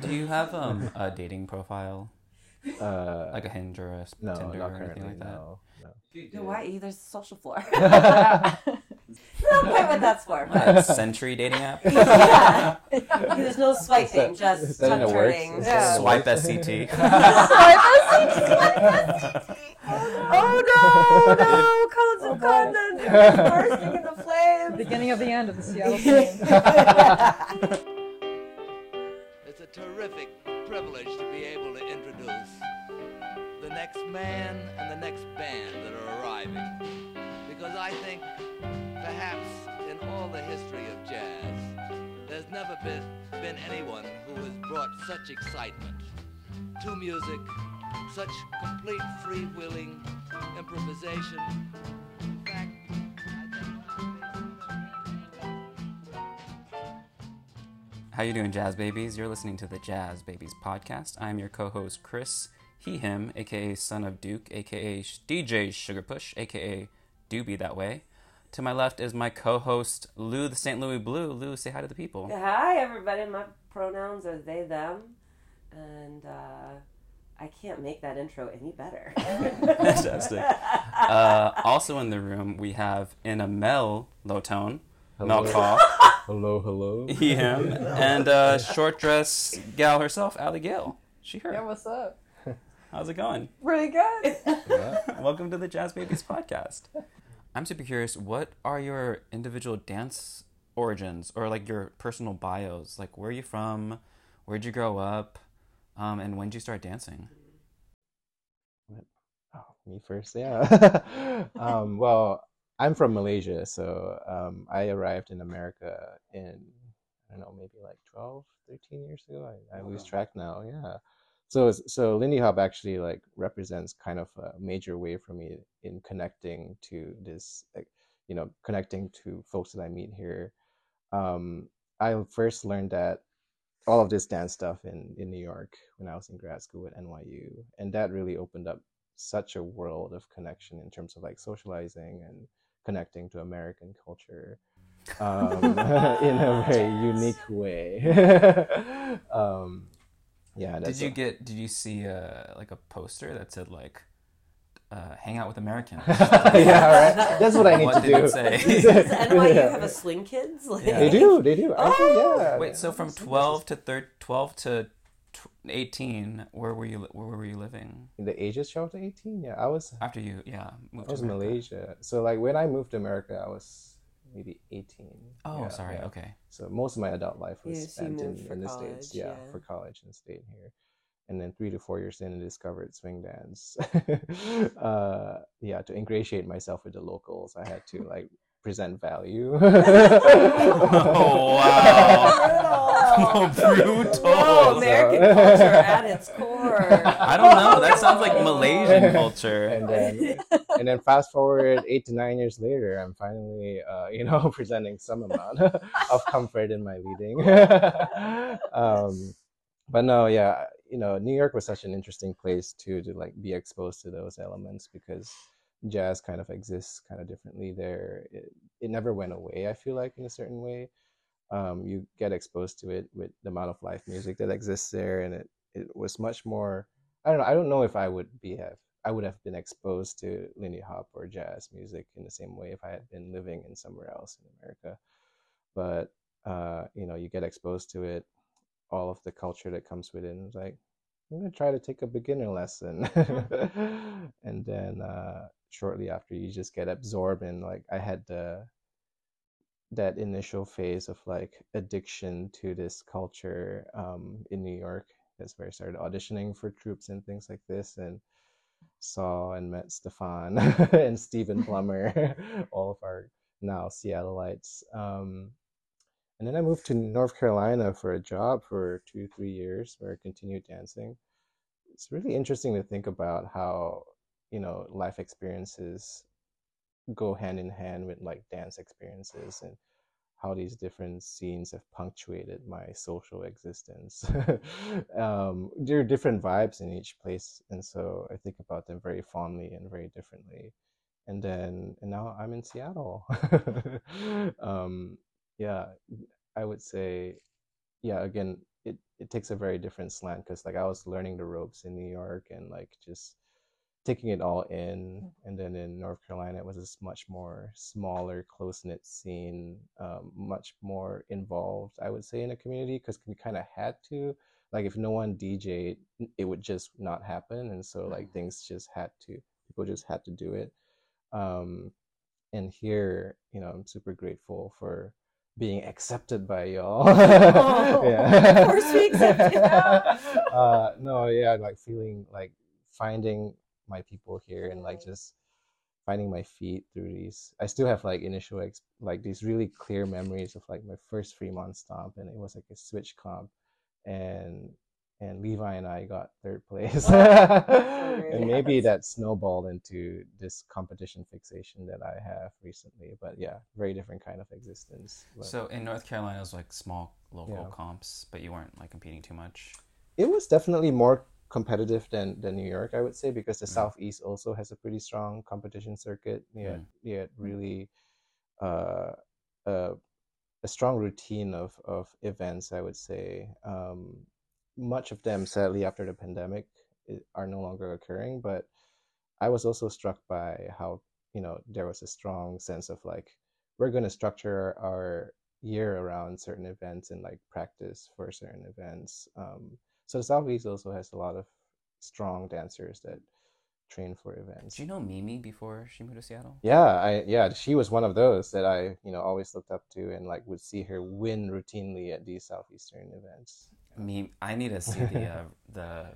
Do you have um a dating profile, Uh, like a Hinge or a no, Tinder not or anything like that? No, no. Hawaii, there's a social floor. Not quite what that's for. Like Century dating app. yeah. There's no swiping, Is just Is that in turning. Is Yeah. that in the Swipe works? SCT. Oh no, no, codes of conduct bursting into flames. Beginning of the end of the Seattle scene. Next man and the next band that are arriving. Because I think perhaps in all the history of jazz, there's never been, been anyone who has brought such excitement to music, such complete freewheeling improvisation. How you doing, Jazz Babies? You're listening to the Jazz Babies podcast. I'm your co-host Chris, he, him, aka Son of Duke, aka DJ Sugar Push, aka Doobie That Way. To my left is my co-host Lou, the St. Louis Blue. Lou, say hi to the people. Hi, everybody. My pronouns are they, them. And uh, I can't make that intro any better. Fantastic. Uh, also in the room we have in a Mel low tone, Mel Hello. Khaw, Hello, hello. he, him, and uh, short dress gal herself, Ally Gale. She, her. yeah, what's up? How's it going? Pretty good. Yeah. Welcome to the Jazz Babies podcast. I'm super curious. What are your individual dance origins, or like your personal bios? Like, where are you from? Where'd you grow up? Um, and when did you start dancing? Oh, me first, yeah. um, well, I'm from Malaysia, so um, I arrived in America in, I don't know, maybe like 12, 13 years ago. I, I lose track now, yeah. So, so Lindy Hop actually like represents kind of a major way for me in connecting to this, like, you know, connecting to folks that I meet here. Um, I first learned that all of this dance stuff in, in New York when I was in grad school at NYU, and that really opened up such a world of connection in terms of like socializing and connecting to American culture um, in a very unique way. um, yeah. Did you a- get? Did you see uh, like a poster that said like, uh, "Hang out with Americans"? yeah, right. That's what I need What to do. it say? Does NYU have a swing kids? Like, Yeah. They do. They do. I think, Oh! yeah. Wait, so from twelve to thir- twelve to eighteen, where were you? Where were you living In the ages 12 to 18. Yeah, I was. after you? Yeah, moved I was to Malaysia. So like when I moved to America, I was maybe 18. Oh, Yeah, sorry. yeah. Okay. So most of my adult life was Yeah, spent in, moved for in the college, states. Yeah, yeah. for college and stayed here. And then three to four years in, I discovered swing dance. uh, yeah, to ingratiate myself with the locals, I had to like present value. Oh wow! Brutal. Whoa, American culture at its core. I don't know. That sounds like Malaysian culture. and then and then fast forward eight to nine years later, I'm finally, uh, you know, presenting some amount of comfort in my leading. um, but no, yeah, you know, New York was such an interesting place too to like be exposed to those elements because jazz kind of exists kind of differently there. It, it never went away. I feel like in a certain way. Um, you get exposed to it with the amount of live music that exists there, and it it was much more. I don't know. I don't know if I would be have I would have been exposed to Lindy Hop or jazz music in the same way if I had been living in somewhere else in America. But uh, you know, you get exposed to it, all of the culture that comes with it. And it's like, I'm gonna try to take a beginner lesson, and then uh, shortly after, you just get absorbed in. Like I had the that initial phase of like addiction to this culture um, in New York. That's where I started auditioning for troupes and things like this, and saw and met Stefan and Stephen Plummer, all of our now Seattleites. Um, and then I moved to North Carolina for a job for two, three years where I continued dancing. It's really interesting to think about how, you know, life experiences go hand in hand with like dance experiences and how these different scenes have punctuated my social existence. um, there are different vibes in each place, and so I think about them very fondly and very differently. And then, and now I'm in Seattle. um, yeah, I would say, yeah, again, it it takes a very different slant because like I was learning the ropes in New York and like just taking it all in and then in north carolina it was a much more smaller close-knit scene um, much more involved i would say in a community because we kind of had to like if no one dj it would just not happen and so like things just had to people just had to do it. Um, and here you know i'm super grateful for being accepted by y'all. Oh, of course we accept you. uh, no yeah like feeling like finding my people here and like mm-hmm. just finding my feet through these i still have like initial ex- like these really clear memories of like my first fremont stomp and it was like a switch comp and and levi and i got third place oh, and maybe that snowballed into this competition fixation that i have recently but yeah very different kind of existence but So in North Carolina, it was like small local Yeah. comps, but you weren't like competing too much. it was definitely more competitive than than New York, I would say, because the Mm. Southeast also has a pretty strong competition circuit. Yeah, Mm. yeah, really, uh, uh, a strong routine of of events. I would say. Um, much of them, sadly, after the pandemic, are no longer occurring. But I was also struck by how you know there was a strong sense of like we're going to structure our year around certain events and like practice for certain events. Um, so the Southeast also has a lot of strong dancers that train for events. Did you know Mimi before she moved to Seattle? Yeah, I yeah, she was one of those that I you know always looked up to and like would see her win routinely at these southeastern events. Me, I need to see the uh, the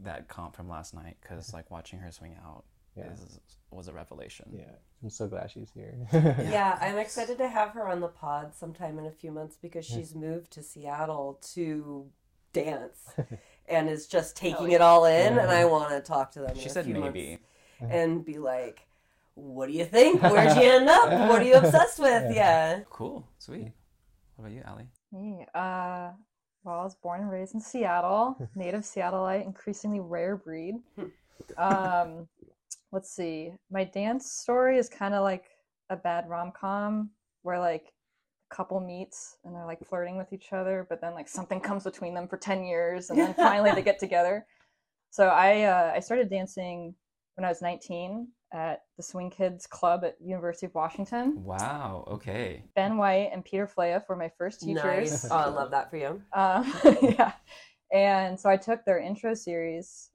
that comp from last night because like watching her swing out Yeah. is, was a revelation. Yeah, I'm so glad she's here. Yeah, I'm excited to have her on the pod sometime in a few months because she's moved to Seattle to dance and is just taking it all in. And I want to talk to them. She in a said few maybe. months and be like, "What do you think? Where'd you end up? What are you obsessed with?" Yeah. Cool, sweet. What about you, Ally? Me, uh, well, I was born and raised in Seattle, native Seattleite, increasingly rare breed. Um, let's see. My dance story is kind of like a bad rom com where like a couple meets and they're like flirting with each other, but then like something comes between them for 10 years and then finally they get together. So I uh, I started dancing when I was 19 at the Swing Kids Club at University of Washington. Wow. Okay. Ben White and Peter Flahiff were my first teachers. Nice. Oh, I love that for you. Um, yeah. And so I took their intro series,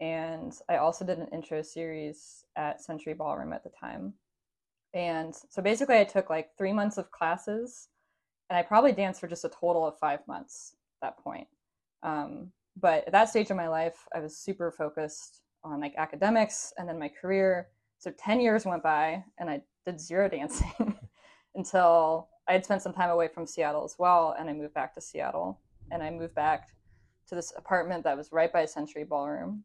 and I also did an intro series at Century Ballroom at the time. And so basically, I took like three months of classes, and I probably danced for just a total of five months at that point. Um, but at that stage of my life, I was super focused on like academics and then my career. So 10 years went by, and I did zero dancing until I had spent some time away from Seattle as well, and I moved back to Seattle. And I moved back to this apartment that was right by Century Ballroom.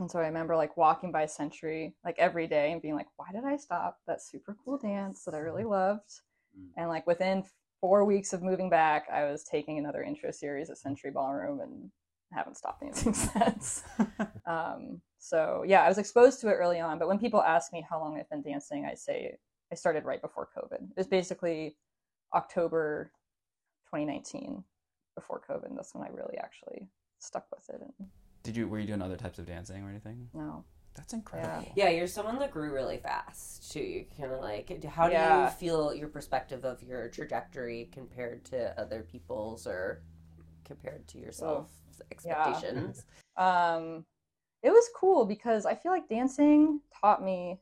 And so I remember like walking by Century like every day and being like, why did I stop that super cool dance that I really mm. loved? Mm. And like within four weeks of moving back, I was taking another intro series at mm. Century Ballroom and haven't stopped dancing since. um, so yeah, I was exposed to it early on. But when people ask me how long I've been dancing, I say I started right before COVID. It was basically October 2019 before COVID. That's when I really actually stuck with it. And Did you were you doing other types of dancing or anything? no, That's incredible. Yeah, yeah you're someone that grew really fast too. You kind of like, how do Yeah. you feel your perspective of your trajectory compared to other people's or compared to yourself expectations? um, it was cool because I feel like dancing taught me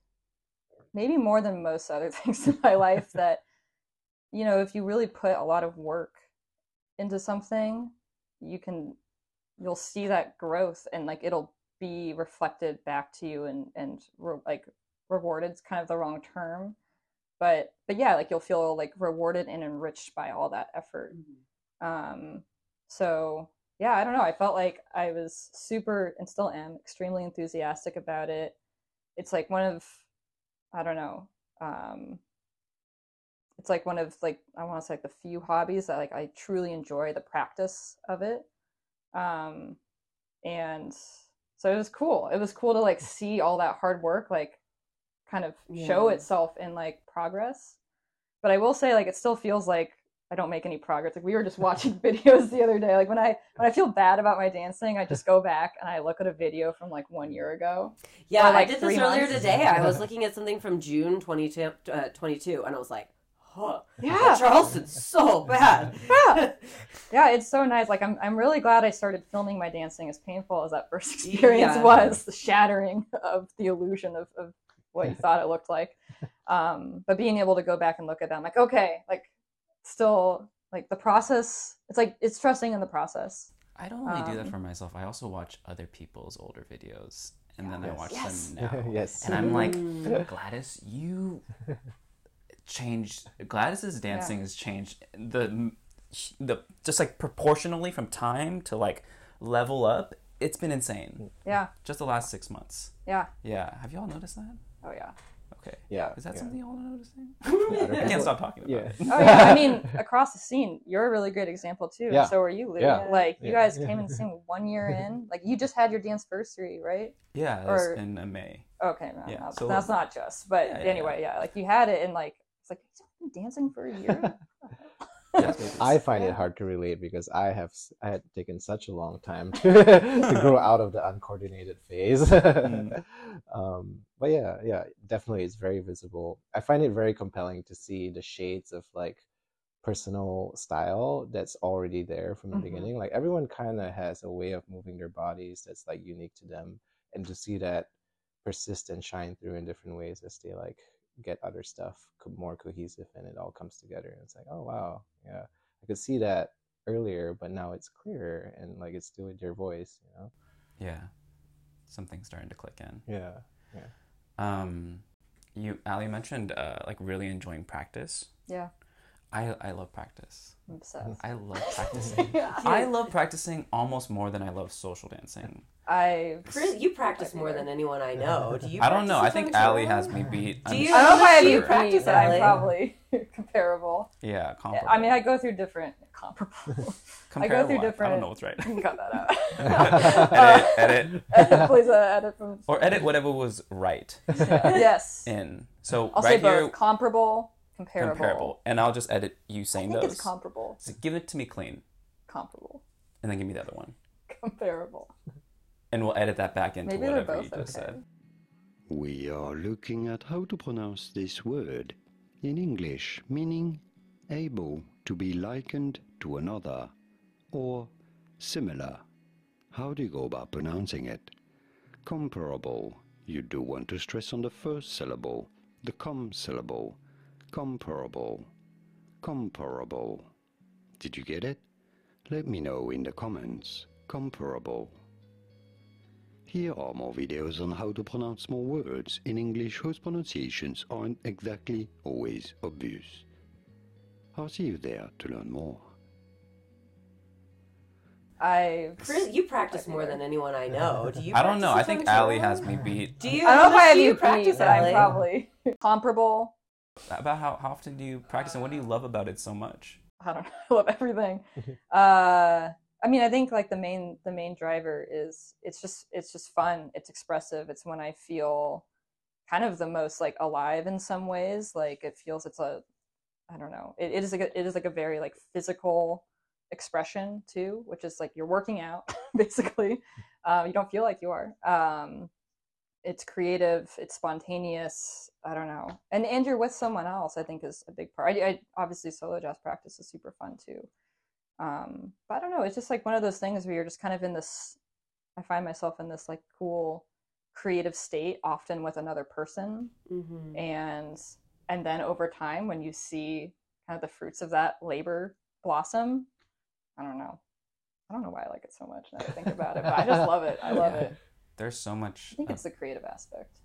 maybe more than most other things in my life that you know if you really put a lot of work into something you can you'll see that growth and like it'll be reflected back to you and and re- like rewarded is kind of the wrong term but but yeah like you'll feel like rewarded and enriched by all that effort. Um so yeah i don't know i felt like i was super and still am extremely enthusiastic about it. It's like one of i don't know um it's like one of like i want to say like the few hobbies that like i truly enjoy the practice of it um and so it was cool it was cool to like see all that hard work like kind of show itself in like progress but i will say like it still feels like I don't make any progress. Like we were just watching videos the other day. Like when I when I feel bad about my dancing, I just go back and I look at a video from like one year ago. Yeah, Or, like, I did this earlier months. today. I was looking at something from June 22, uh, 22 and I was like, huh, Yeah. Charleston's so bad. Yeah. Yeah, it's so nice. Like I'm I'm really glad I started filming my dancing as painful as that first experience Yeah. was, the shattering of the illusion of, of what you thought it looked like. Um, but being able to go back and look at them like, okay, like still like the process it's like it's trusting in the process. I don't only do that Um, for myself. I also watch other people's older videos, and then I watch Yes. them now. yes. And I'm like, Mm. Gladys, you changed. Gladys's dancing has changed the the just like proportionally from time to like level up. It's been insane. Yeah. Just the last six months. Yeah. Yeah. Have y'all noticed that? Oh yeah. Okay. yeah. Is that yeah. something y'all are noticing? other I can't stop talking about Yeah. it. Oh yeah. I mean, across the scene, you're a really great example too. Yeah. So are you, Lou. Yeah. Like you Yeah. guys came and sing one year in. Like you just had your dance anniversary, right? Yeah, it's Or- in May. Okay, no, Yeah, no, so- that's not just. But Yeah, yeah, anyway, yeah. like you had it, in like it's like he's been dancing for a year. I find it hard to relate because I have s- I had taken such a long time to, to grow out of the uncoordinated phase. Mm. um, but yeah, yeah, definitely, it's very visible. I find it very compelling to see the shades of like personal style that's already there from the Mhm. beginning. Like everyone kind of has a way of moving their bodies that's like unique to them, and to see that persist and shine through in different ways as they like get other stuff co- more cohesive and it all comes together and it's like oh wow yeah i could see that earlier but now it's clearer and like it's still with your voice you know Yeah. Something's starting to click in. yeah Um, you, Ally mentioned uh, like really enjoying practice. yeah, I, I love practice. I'm obsessed. I love practicing. Yeah. I love practicing almost more than I love social dancing. I Chris, you practice more than anyone I know. Do you? I don't know. I think in front of Ally has me beat. Do I'm you- I don't know if I have you you practice, practice, but I'm probably comparable. Yeah, Yeah, comparable. I mean, I go through different comparable. I go through what? I don't know what's right. you can cut that out. edit, edit, edit, please uh, edit from. or edit whatever was right yes, in. So I'll right say here, comparable, comparable. comparable, and I'll just edit you I saying think those. it's comparable. So give it to me clean, Comparable, and then give me the other one, comparable. And we'll edit that back into Maybe they're whatever you both just okay. said. We are looking at how to pronounce this word in English, meaning able to be likened to another or similar. How do you go about pronouncing it? Comparable. You do want to stress on the first syllable, the com syllable. Comparable. Comparable. Did you get it? Let me know in the comments. Comparable. Here are more videos on how to pronounce more words in English whose pronunciations aren't exactly always obvious. I'll see you there to learn more. I. Chris, you practice more than anyone I know. Do you? I don't know. I think in front Ally has me beat. Do you? I don't know how if I have you practice, practice, but I'm probably comparable. About how, how often do you practice, and what do you love about it so much? I don't know. I love everything. uh, I mean, I think like the main the main driver is it's just it's just fun. It's expressive. It's when I feel kind of the most like alive in some ways. Like it feels it's a I don't know. It, it is like a, it is like a very like physical expression too, which is like you're working out basically. Uh, you don't feel like you are. Um, it's creative. It's spontaneous. I don't know. And and you're with someone else. I think is a big part. I, I obviously solo jazz practice is super fun too. Um, but I don't know. It's just like one of those things where you're just kind of in this. I find myself in this like cool creative state often with another person Mhm. and and then over time when you see kind of the fruits of that labor blossom i don't know i don't know why i like it so much now that i think about it but i just love it i love Yeah. it There's so much. i think of- it's the creative aspect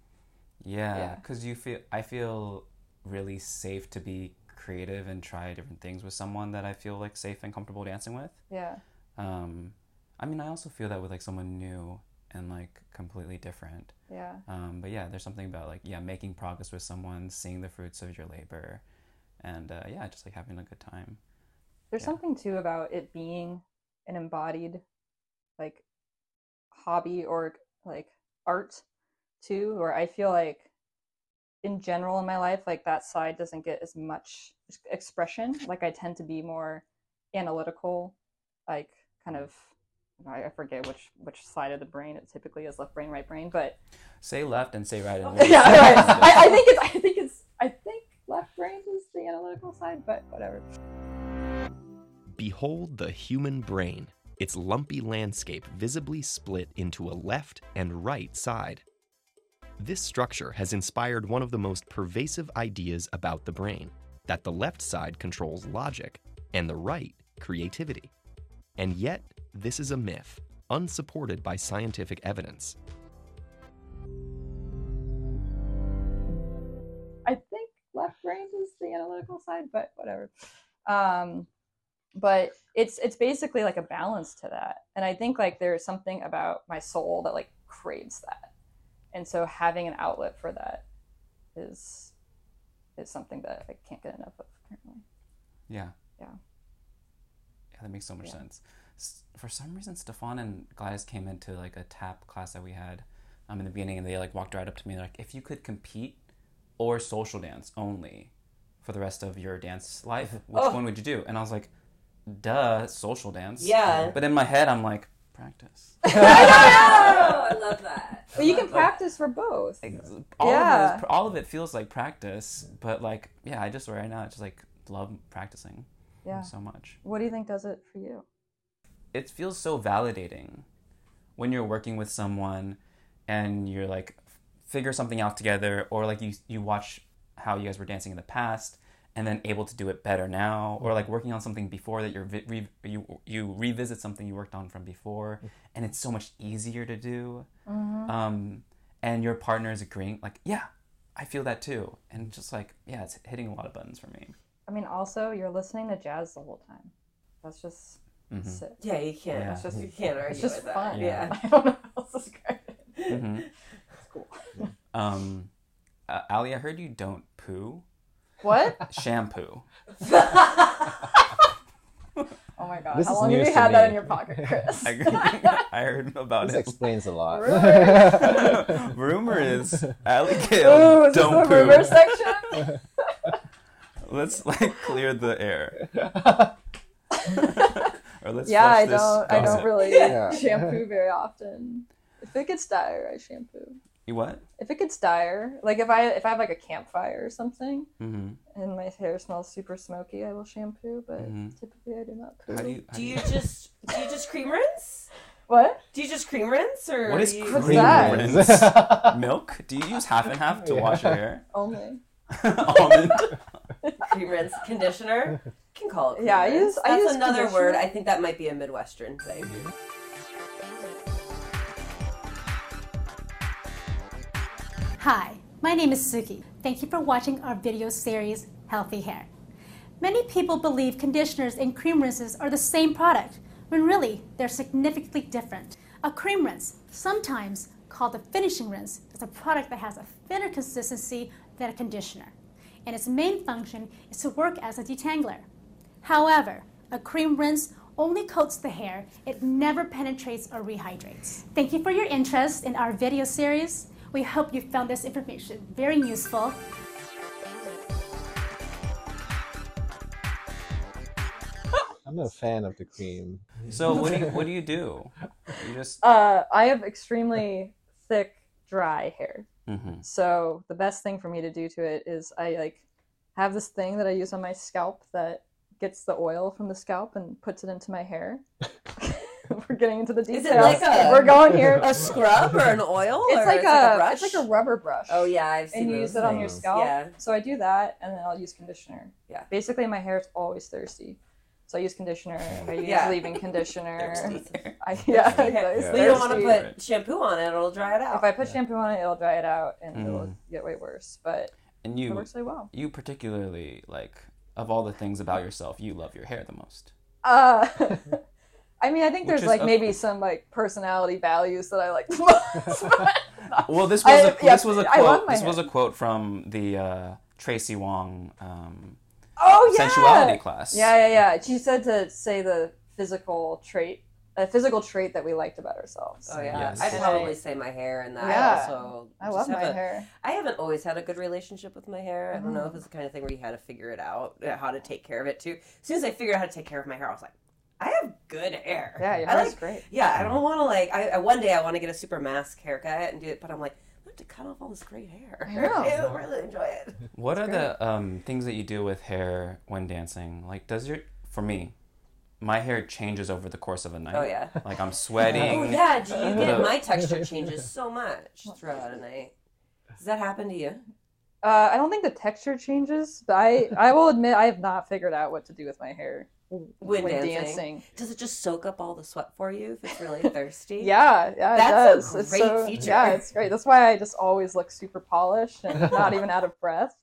Yeah, Yeah. because you feel I feel really safe to be creative and try different things with someone that I feel like safe and comfortable dancing with. yeah Um, I mean, I also feel that with like someone new and like completely different. yeah Um, but yeah, there's something about like yeah, making progress with someone, seeing the fruits of your labor, and uh, yeah, just like having a good time. there's Yeah. something too about it being an embodied like hobby or like art too where i feel like in general in my life, like that side doesn't get as much expression. Like I tend to be more analytical, like kind of. I I forget which which side of the brain it typically is, left brain, right brain, but Say left and say right. And yeah, right. I, I think it's I think it's I think left brain is the analytical side, but whatever. Behold the human brain, its lumpy landscape visibly split into a left and right side. This structure has inspired one of the most pervasive ideas about the brain that the left side controls logic and the right creativity. And yet, this is a myth, unsupported by scientific evidence. I think left brain is the analytical side, but whatever. Um, but it's it's basically like a balance to that, and I think like there's something about my soul that like craves that, and so having an outlet for that is is something that I can't get enough of currently. Yeah. Yeah. Yeah, that makes so much Yeah. sense. For some reason, Stefan and Gladys came into like a tap class that we had um, in the beginning, and they like walked right up to me They're like, "If you could compete or social dance only for the rest of your dance life, which Oh. one would you do?" And I was like, "Duh, social dance." Yeah. But in my head, I'm like, "Practice." I love that. But you can practice for both. all Yeah. of it, all of it feels like practice, but like, yeah, I just right now I just like love practicing Yeah. so much. What do you think does it for you? it feels so validating when you're working with someone and you're like figure something out together or like you you watch how you guys were dancing in the past and then able to do it better now or like working on something before that you're vi- re- you you revisit something you worked on from before and it's so much easier to do um and your partner is agreeing like yeah I feel that too and just like yeah it's hitting a lot of buttons for me I mean, also you're listening to jazz the whole time. That's just Mhm. sick. Yeah, you can't. Yeah. It's just you can't argue It's just with fun. that. Yeah. I don't know how else to describe it. hmm It's cool. um uh, Ally I heard you don't poo What? shampoo Oh my god. This How is long have news you to had that me. in your pocket, Chris? I, I heard about it. This it. explains a lot. Rumor is Ali Ooh, Kale is this don't the rumor section? Let's like clear the air. or let's yeah, I this don't. I don't gossip. really Yeah. shampoo very often. If it gets dire, I shampoo. You what? If it gets dire, like if I if I have like a campfire or something, Mm-hmm. and my hair smells super smoky, I will shampoo. But Mhm. typically, I do not poo. How do you? How Do do you just do you just cream rinse? What? Do you just cream rinse or What is do you... What's cream that? rinse? Milk? Do you use half and half to wash your hair? Only. Almond. cream rinse conditioner? You can call it. Cream Yeah, I rinse. use- I use another conditioner. word. I think that might be a Midwestern thing. Hi, my name is Suki. Thank you for watching our video series, Healthy Hair. Many people believe conditioners and cream rinses are the same product, when really they're significantly different. A cream rinse, sometimes called a finishing rinse, is a product that has a thinner consistency than a conditioner, and its main function is to work as a detangler. However, a cream rinse only coats the hair, it never penetrates or rehydrates. Thank you for your interest in our video series. We hope you found this information very useful. I'm a fan of the cream. So what do you what do you do? You just Uh, I have extremely thick, dry hair. Mhm. So the best thing for me to do to it is I like have this thing that I use on my scalp that gets the oil from the scalp and puts it into my hair. We're getting into the Is details. it like a- We're going here. A scrub or an oil? It's or like a, like a brush. it's like a rubber brush. Oh yeah, I've seen and you those use it on your scalp. Yeah. So I do that, and then I'll use conditioner. Yeah. Basically, my hair is always thirsty, so I use conditioner. I use Yeah. leave-in conditioner. Thirsty. I, yeah, Thirsty exactly. hair. It's you don't want to put shampoo on it; it'll dry it out. If I put shampoo on it, it'll dry it out, and it'll Mm. get way worse. But and it you works really well. you particularly like of all the things about yourself, you love your hair the most. Uh, I mean, I think there's like a- maybe some like personality values that I like the most. Well, this was I- a yeah, this was a I love quote. my This was a quote from the uh, Tracy Wong um, oh yeah, sensuality class. Yeah, yeah, yeah. She said to say the physical trait a physical trait that we liked about ourselves. Oh yeah, Yes. I'd probably say my hair, and that Yeah. I also I love have my a- hair. I haven't always had a good relationship with my hair. I don't know Mhm. if it's the kind of thing where you had to figure it out, uh, how to take care of it too. As soon as I figured out how to take care of my hair, I was like, I have good hair. Yeah, your I hair's like, great. Yeah, I don't want to like. I, I one day I want to get a super mask haircut and do it, but I'm like, I have to cut off all this great hair. I know. I don't really enjoy it. What are That's the um, things that you do with hair when dancing? Like, does your for me, my hair changes over the course of a night. Oh yeah. Like I'm sweating. Oh yeah. Do you get my texture changes so much throughout a night? Does that happen to you? Uh, I don't think the texture changes, but I, I will admit I have not figured out what to do with my hair When dancing. Does it just soak up all the sweat for you if it's really thirsty? Yeah, yeah, That's a it does. it's great so, feature. Yeah, it's great. That's why I just always look super polished and not even out of breath.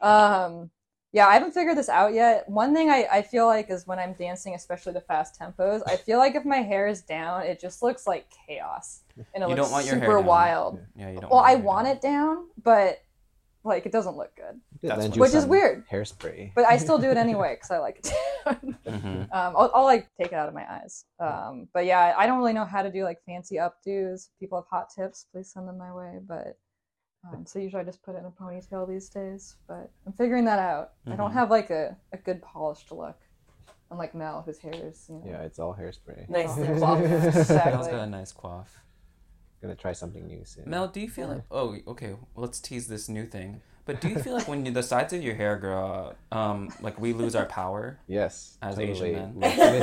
Um, yeah, I haven't figured this out yet. One thing I, I feel like is when I'm dancing, especially the fast tempos, I feel like if my hair is down, it just looks like chaos, and it You looks don't want your super hair wild. Yeah, you don't. Well, want I want down. it down, but like it doesn't look good. Could That's lend what- you Which is weird. Hairspray. But I still do it anyway because I like it. Mhm. um, I'll, I'll like take it out of my eyes. Um, but yeah, I don't really know how to do like fancy updos. People have hot tips, please send them my way. But um, so usually I just put it in a ponytail these days. But I'm figuring that out. I don't Mhm. have like a, a good polished look, unlike Mel, whose hair is you know. Yeah, it's all hairspray. Nice and plump. Mel's Exactly. got a nice coif. Gonna try something new soon. Mel, do you feel like? Oh, okay. Well, let's tease this new thing. But do you feel like when you, the sides of your hair grow out, um, like we lose our power? Yes, As Asian men. Like, within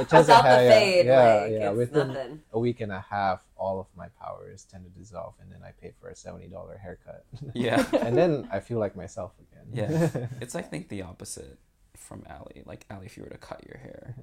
it tends to Without the have- yeah, fade, yeah, like, yeah, it's within- nothing. a week and a half, all of my powers tend to dissolve, and then I pay for a seventy dollar haircut. Yeah. and then I feel like myself again. Yeah. It's I think the opposite from Ally. Like Ally, if you were to cut your hair,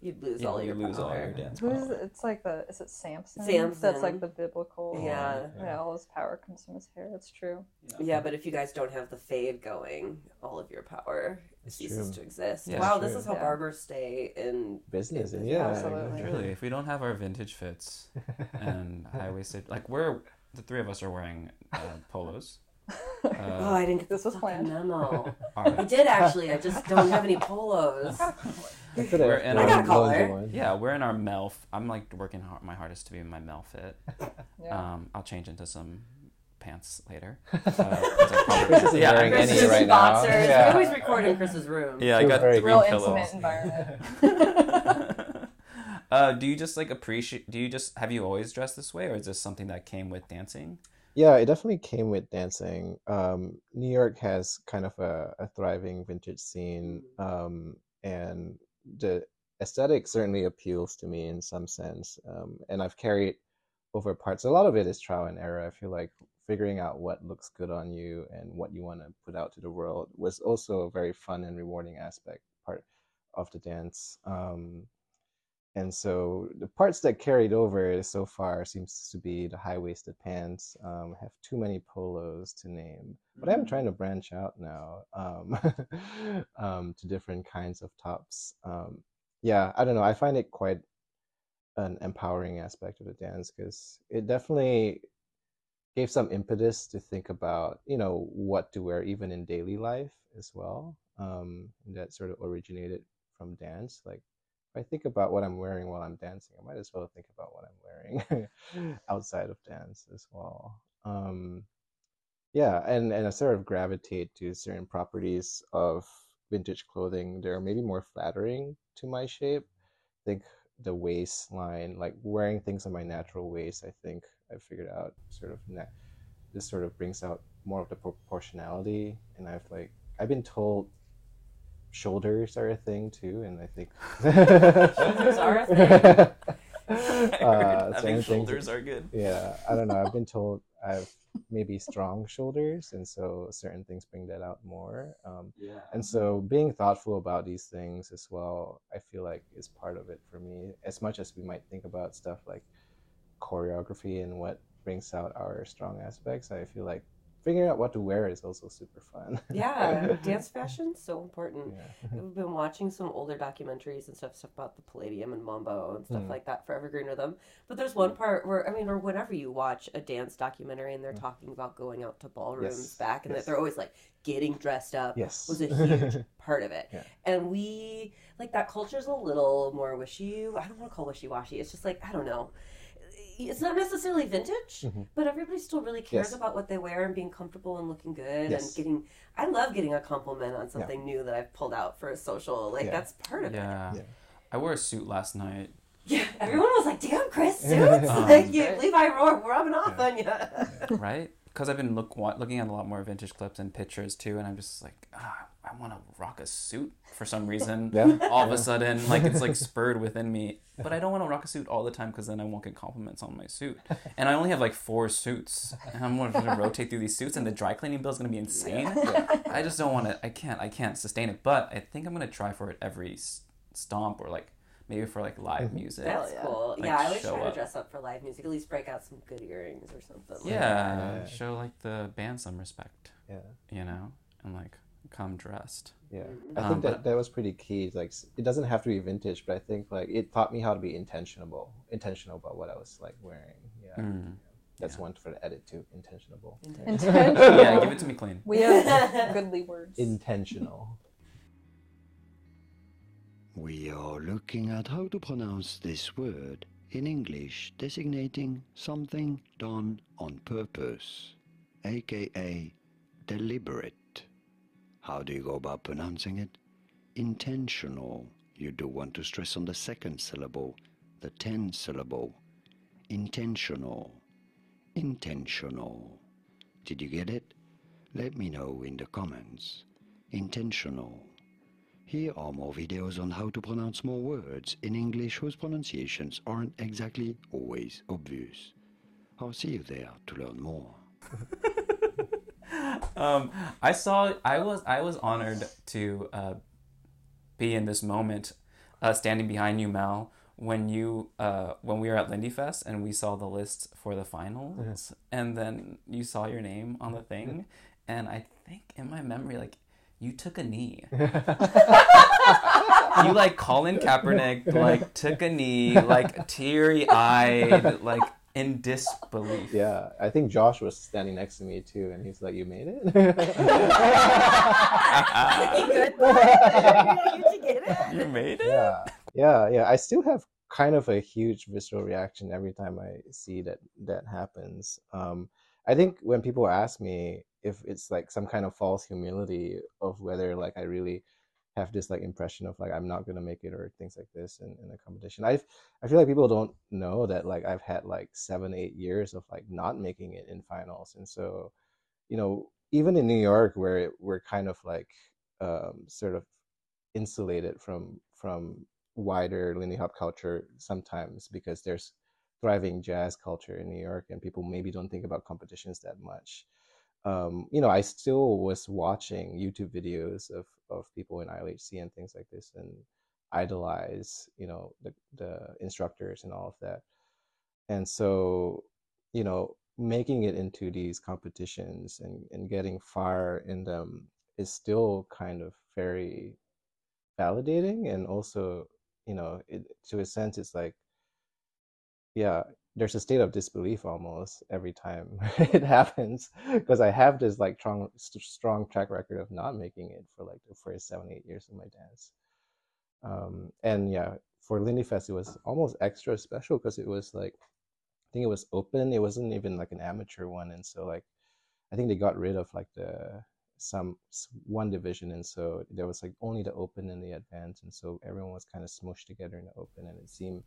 You'd lose you, all you your lose all your dance Who's it's like the is it Samson? Samson. That's like the biblical. Yeah. Yeah, all his power comes from his hair. That's true. Yeah, but if you guys don't have the fade going, all of your power That's ceases true. to exist. Yeah, wow, this is how Yeah. barbers stay in Business, in and yeah, Absolutely. Truly, if we don't have our vintage fits and high waisted, like we're the three of us are wearing uh, polos. Oh, Uh, I didn't get This was the planned. memo. our- I did actually. I just don't have any polos. I could We're have in I got a collar. yeah, we're in our Melf. I'm like working hard, my hardest to be in my Mel fit. Yeah. Um, I'll change into some pants later. Uh, 'cause I probably- Chris isn't yeah, wearing I any guess- Chris' right now. boxers. Yeah. We always record in Chris's room. Yeah, I got very three Real pillows. intimate environment. uh, do you just like appreciate? Do you just have you always dressed this way, or is this something that came with dancing? Yeah, it definitely came with dancing. Um, New York has kind of a, a thriving vintage scene, um, and the aesthetic certainly appeals to me in some sense. Um, and I've carried over parts. A lot of it is trial and error. I feel like figuring out what looks good on you and what you want to put out to the world was also a very fun and rewarding aspect part of the dance. Um, and so the parts that carried over so far seems to be the high-waisted pants. Um, have too many polos to name, but I'm trying to branch out now um, um, to different kinds of tops. Um, yeah, I don't know. I find it quite an empowering aspect of the dance because it definitely gave some impetus to think about, you know, what to wear even in daily life as well. Um, that sort of originated from dance, like if I think about what I'm wearing while I'm dancing, I might as well think about what I'm wearing outside of dance as well. Um, yeah, and and I sort of gravitate to certain properties of vintage clothing. They're maybe more flattering to my shape. I think the waistline, like wearing things on my natural waist, I think I figured out sort of na- this sort of brings out more of the proportionality, and I've like I've been told shoulders are a thing too, and I think Shoulders are a thing. I heard uh, having certain things- shoulders are good. yeah, I don't know. I've been told I've maybe strong shoulders, and so certain things bring that out more. Um, Yeah. and so being thoughtful about these things as well, I feel like is part of it for me. As much as we might think about stuff like choreography and what brings out our strong aspects, I feel like figuring out what to wear is also super fun. Yeah, dance fashion's so important. Yeah. We've been watching some older documentaries and stuff, stuff about the Palladium and Mambo and stuff Mm. like that for Evergreen Rhythm. But there's one part where, I mean, or whenever you watch a dance documentary and they're talking about going out to ballrooms Mm. Yes, back, and yes. that they're always like getting dressed up Yes. was a huge part of it. Yeah. And we, like, that culture's a little more wishy, I don't want to call wishy washy. It's just like, I don't know. It's not necessarily vintage, Mhm. but everybody still really cares Yes. about what they wear and being comfortable and looking good Yes. and getting I love getting a compliment on something new that I've pulled out for a social. Like Yeah. that's part of it. Yeah. Yeah. I wore a suit last night. Yeah. Everyone was like, "Damn, Chris, suits!" Um, like you, Levi Roar rubbing off on you. right? Because I've been look looking at a lot more vintage clips and pictures too, and I'm just like, ah, I want to rock a suit for some reason. Yeah. All of a sudden, like it's like spurred within me, but I don't want to rock a suit all the time because then I won't get compliments on my suit. And I only have like four suits, and I'm going to rotate through these suits, and the dry cleaning bill is going to be insane. I just don't want to. I can't. I can't sustain it. But I think I'm going to try for it every stomp or like maybe for like live music. That's yeah. cool. Like, yeah, I always show try to dress up for live music. At least break out some good earrings or something. Yeah, Yeah. show like the band some respect, Yeah. you know, and like come dressed. Yeah. I Um, think but- that that was pretty key. Like, it doesn't have to be vintage, but I think like it taught me how to be intentional, intentional about what I was like wearing. Yeah, Mm. that's yeah. one for the edit too. Intentional, Intentional. yeah, give it to me clean. We have goodly words. intentional. We are looking at how to pronounce this word in English designating something done on purpose, aka deliberate. How do you go about pronouncing it? Intentional. You do want to stress on the second syllable, the ten syllable. Intentional. Intentional. Did you get it? Let me know in the comments. Intentional. Here are more videos on how to pronounce more words in English whose pronunciations aren't exactly always obvious. I'll see you there to learn more. um, I saw. I was. I was honored to uh, be in this moment, uh, standing behind you, Mel, when you uh, when we were at Lindy Fest and we saw the list for the finals, and then you saw your name on the thing, and I think in my memory, like you took a knee. you like Colin Kaepernick, like took a knee, like teary eyed, like in disbelief. Yeah, I think Josh was standing next to me too, and he's like, "You made it." you to get it. You made it. yeah, yeah, yeah. I still have kind of a huge visceral reaction every time I see that that happens. Um, I think when people ask me if it's like some kind of false humility of whether like I really have this like impression of like I'm not gonna make it or things like this in, in a competition. I I feel like people don't know that like I've had like seven eight years of like not making it in finals, and so you know even in New York where we're kind of like um, sort of insulated from from wider Lindy Hop culture sometimes because there's thriving jazz culture in New York and people maybe don't think about competitions that much. Um, you know, I still was watching YouTube videos of, of people in ILHC and things like this and idolize, you know, the, the instructors and all of that. And so, you know, making it into these competitions and, and getting far in them is still kind of very validating and also you know it, to a sense it's like yeah there's a state of disbelief almost every time it happens because i have this like strong strong track record of not making it for like the first seven eight years of my dance. Um and yeah for lindy fest it was almost extra special because it was like i think it was open it wasn't even like an amateur one and so like i think they got rid of like the some one division and so there was like only the open and the advanced and so everyone was kind of smushed together in the open and it seemed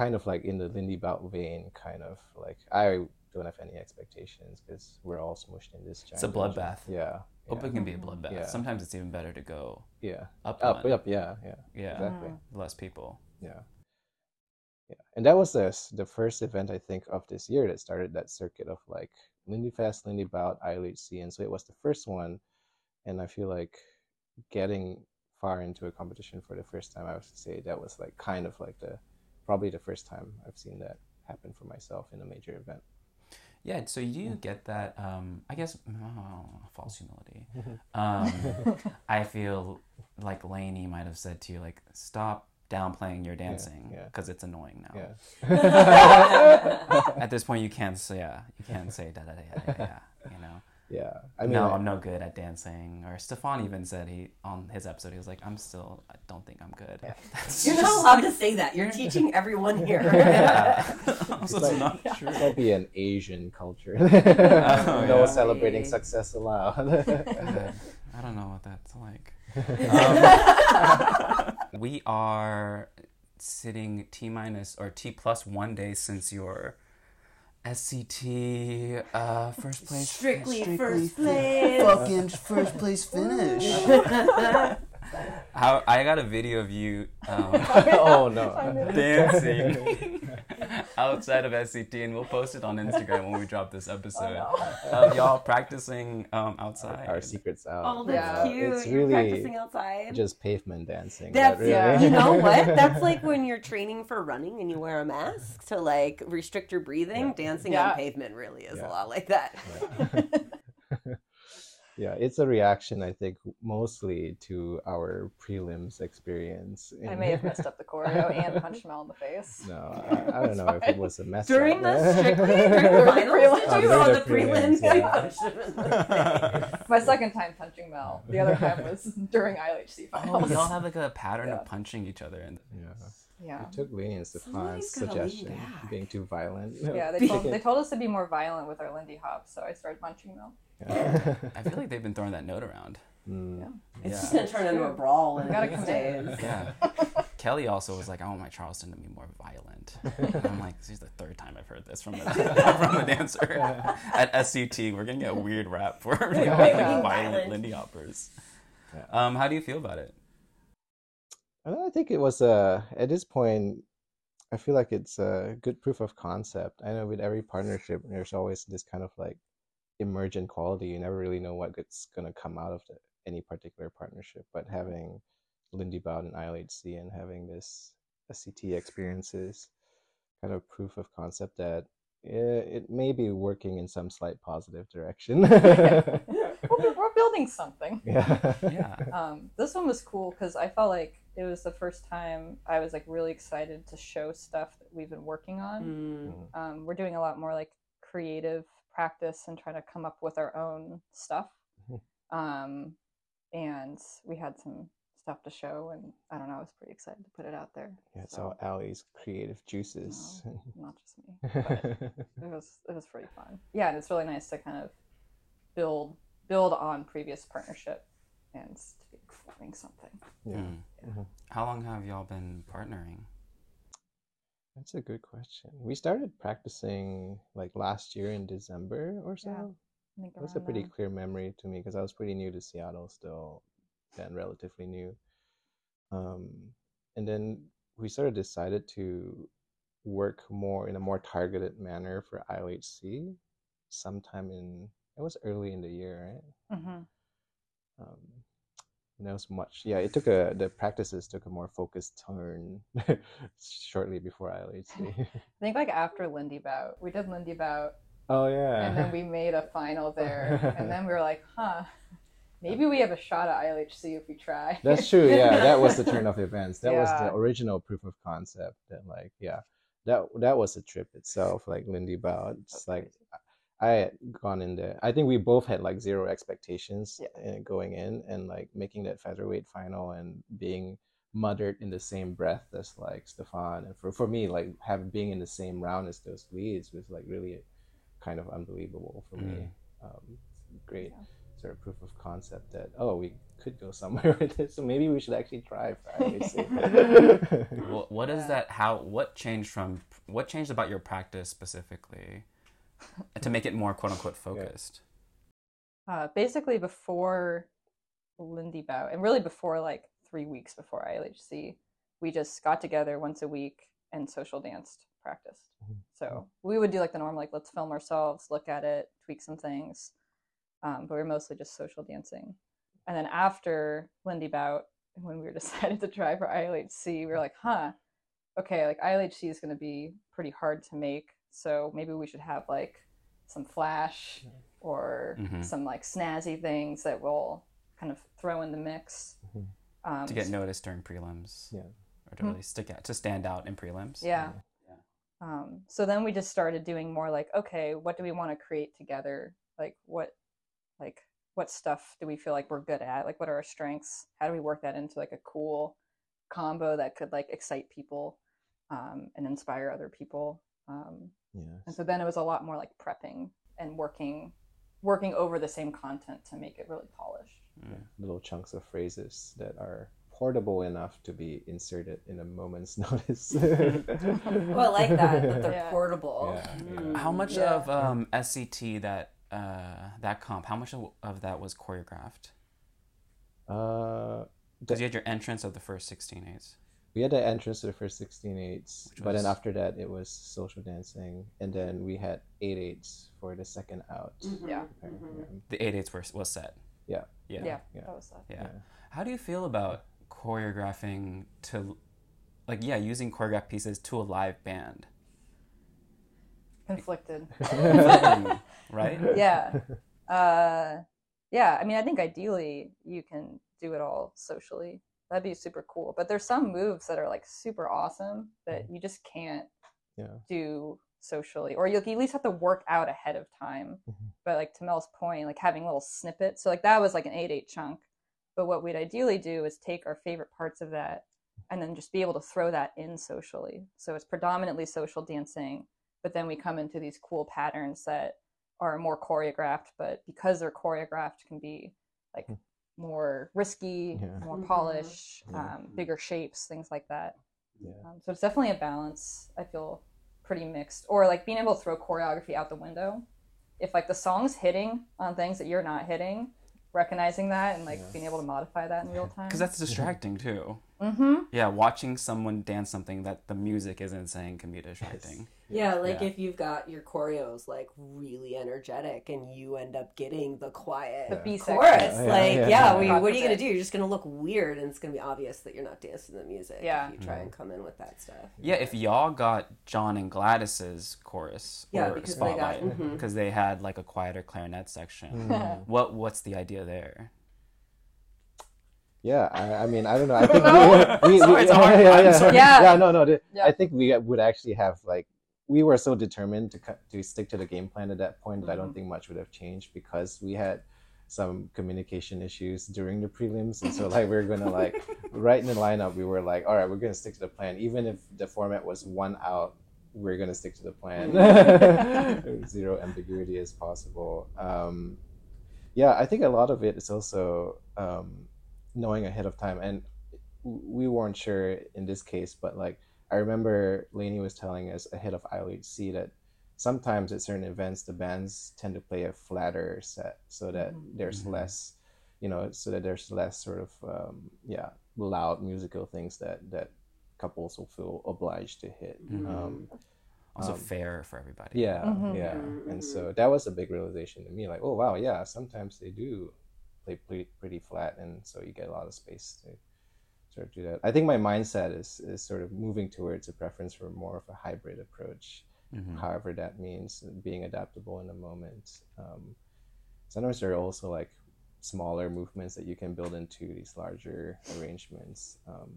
kind of like in the lindy bout vein kind of like i don't have any expectations because we're all smushed in this It's a giant division. bloodbath. yeah Open can be a bloodbath. Yeah. Sometimes it's even better to go yeah up, up one. up yeah yeah Yeah, exactly less people. yeah yeah and that was the s- the first event i think of this year that started that circuit of like lindy fest lindy bout ilhc and so it was the first one and i feel like getting far into a competition for the first time i would say that was like kind of like the probably the first time i've seen that happen for myself in a major event Yeah, so you get that. Um, I guess oh, false humility. Um, I feel like Lainey might have said to you, like, stop downplaying your dancing yeah. because it's annoying now. Yeah. At this point, you can't say, yeah, you can't say da da da da da. da, You know. Yeah. I mean, no, I- I'm no good at dancing. Or Stefan even said he on his episode he was like, I'm still, I don't think I'm good. That's You're not just- allowed to say that. You're teaching everyone here. Yeah. also, it's like- not true. It's might be an Asian culture. Oh, no yeah. celebrating success allowed. Uh, I don't know what that's like. Um, we are sitting T minus or T plus one day since your SCT uh, first place. Strictly first place. Fucking first place finish. How I got a video of you um, oh no. dancing outside of SCT, and we'll post it on Instagram when we drop this episode. Of y'all practicing um, outside. Our secrets out. Oh, that's Yeah. cute. It's You're really practicing outside. just pavement dancing. That's really. Yeah. you know what? That's like when you're training for running and you wear a mask to like restrict your breathing. Dancing Yeah. on pavement really is Yeah. a lot like that. Yeah, it's a reaction, I think, mostly to our prelims experience. I may have messed up the choreo and punched Mel in the face. No, I, I don't know if it was a mess. During up. the strictly during the finals, did you? during the the prelims. prelims, yeah. you punched him in the face. My second time punching Mel. The other time was during ILHC Oh, finals. y'all have like a pattern Yeah. of punching each other. And Yeah. yeah. It took Winnie and Somebody's Stefan's gotta lean suggestion, being too violent. Yeah, they told, they told us to be more violent with our Lindy Hop, so I started punching Mel. Yeah. I feel like they've been throwing that note around. Mm. Yeah. It's Yeah. just gonna turn into a brawl in Gotta these commit. days. Yeah. Kelly also was like, I want my Charleston to be more violent. And I'm like, this is the third time I've heard this from the, from the dancer. At SCT, we're going to get a weird rap for like, Yeah. being Violent. violent Lindy Hoppers. Yeah. Um, how do you feel about it? I think it was uh, at this point. I feel like it's a good proof of concept. I know with every partnership, there's always this kind of like emergent quality. You never really know what's gonna come out of the, any particular partnership. But having Lindy Bout and ILHC and having this SCT experiences, kind of proof of concept that eh, it may be working in some slight positive direction. We're, we're building something. yeah. Yeah. Um, this one was cool because I felt like it was the first time I was like really excited to show stuff that we've been working on. Mm. Um, we're doing a lot more like creative practice and try to come up with our own stuff. Mhm. Um, and we had some stuff to show, and I don't know, I was pretty excited to put it out there. Yeah, it's So, all Ally's creative juices. not just me. It was it was pretty fun. Yeah, and it's really nice to kind of build build on previous partnership and to be forming something. yeah. Mm. Mhm. How long have y'all been partnering? That's a good question. We started practicing like last year in December or so. Yeah, I think That's a pretty then. clear memory to me because I was pretty new to Seattle still, then relatively new. Um, and then we sort of decided to work more in a more targeted manner for ILHC sometime in, it was early in the year, right? Mhm. um, and that was much. Yeah it took a the practices took a more focused turn shortly before ILHC. I think like after Lindy Bout, we did Lindy Bout, oh yeah. And then we made a final there, and then we were like, huh, maybe we have a shot at ILHC if we try. that's true yeah. That was the turn of events. That was the original proof of concept that like yeah that that was a trip itself like Lindy Bout it's like crazy. I had gone in there I think we both had like zero expectations Yeah. going in and like making that featherweight final and being muttered in the same breath as like Stefan and for, for me like having being in the same round as those leads was like really kind of unbelievable for me um, great Yeah. sort of proof of concept that oh we could go somewhere with this so maybe we should actually try for ILHC. What, what is Yeah. that? How? What changed from? What changed about your practice specifically to make it more "quote unquote" focused? Uh, basically, before Lindy Bout, and really before like three weeks before ILHC, we just got together once a week and social danced, practiced. Mhm. So we would do like the norm, like let's film ourselves, look at it, tweak some things. Um, but we are mostly just social dancing. And then after Lindy Bout, when we were decided to try for ILHC, we were like, huh, okay, like ILHC is going to be pretty hard to make. So maybe we should have like some flash or Mhm. some like snazzy things that we'll kind of throw in the mix. Mhm. Um, to get noticed during prelims. Yeah. Or to really stick out, to stand out in prelims. Yeah. Yeah. Um, so then we just started doing more like, okay, what do we want to create together? Like what, like what stuff do we feel like we're good at? Like what are our strengths? How do we work that into like a cool combo that could like excite people um, and inspire other people? Um, Yeah. and so then it was a lot more like prepping and working, working over the same content to make it really polished. Mm. Little chunks of phrases that are portable enough to be inserted in a moment's notice. Well, I like that that they're Yeah. portable. Yeah, yeah. Mm. How much Yeah. of um, SCT that uh, that comp? How much of, of that was choreographed? Uh, Because you had your entrance of the first sixteen eights. We had the entrance to the first 16 eights, Which but then after that it was social dancing, and then we had eight eights for the second out. Mhm, Yeah. Okay, mhm. The eight eights were was set. Yeah. Yeah. Yeah, Yeah. that was that. Yeah. Yeah. How do you feel about choreographing to, like, yeah, using choreographed pieces to a live band? Conflicted. Mm, right? yeah uh yeah i mean i think ideally you can do it all socially that'd be super cool but there's some moves that are like super awesome that you just can't Yeah. do socially or you'll at least have to work out ahead of time Mhm. but like to mel's point like having little snippets so like that was like an 8-8 chunk but what we'd ideally do is take our favorite parts of that and then just be able to throw that in socially so it's predominantly social dancing but then we come into these cool patterns that are more choreographed but because they're choreographed can be like Hmm. More risky Yeah. more Mhm. polished Yeah. um, bigger shapes things like that Yeah. um, so it's definitely a balance i feel pretty mixed or like being able to throw choreography out the window if like the song's hitting on things that you're not hitting recognizing that and like Yeah. being able to modify that in real time Because that's distracting too. Mm-hmm Yeah, watching someone dance something that the music isn't saying can be distracting. Yeah, like Yeah. if you've got your choreos like really energetic and you end up getting the quiet the b chorus, section Yeah, like yeah, yeah, yeah. we, what are you gonna do? You're just gonna look weird, and it's gonna be obvious that you're not dancing to the music. Yeah. if you try and come in with that stuff. Yeah, if y'all got John and Gladys's chorus Yeah, or because they got- spotlight mhm. because they had like a quieter clarinet section. What what's the idea there? Yeah, I, I mean, I don't know. I think we, we, Sorry, we- it's yeah, I'm yeah. sorry. Yeah. yeah, no, no. the- Yeah. I think we would actually have like we were so determined to cut, to stick to the game plan at that point that I don't Mhm. think much would have changed because we had some communication issues during the prelims, and so like we are gonna like right in the lineup, we were like, all right, we're gonna stick to the plan, even if the format was one out. We're gonna stick to the plan, zero ambiguity as possible. Um, yeah, I think a lot of it is also um, knowing ahead of time, and we weren't sure in this case, but like I remember Lainey was telling us ahead of ILHC that sometimes at certain events the bands tend to play a flatter set so that Mhm. there's Mhm. less, you know, so that there's less sort of um, yeah loud musical things that that couples will feel obliged to hit. Mhm. Um, Also um, fair for everybody. yeah, Mhm. yeah. And mhm. so that was a big realization to me. Like, oh wow, yeah, sometimes they do play pretty, pretty flat, and so you get a lot of space to sort of do that. I think my mindset is is sort of moving towards a preference for more of a hybrid approach, Mhm. however that means being adaptable in the moment. Um, sometimes there are also like smaller movements that you can build into these larger arrangements. Um,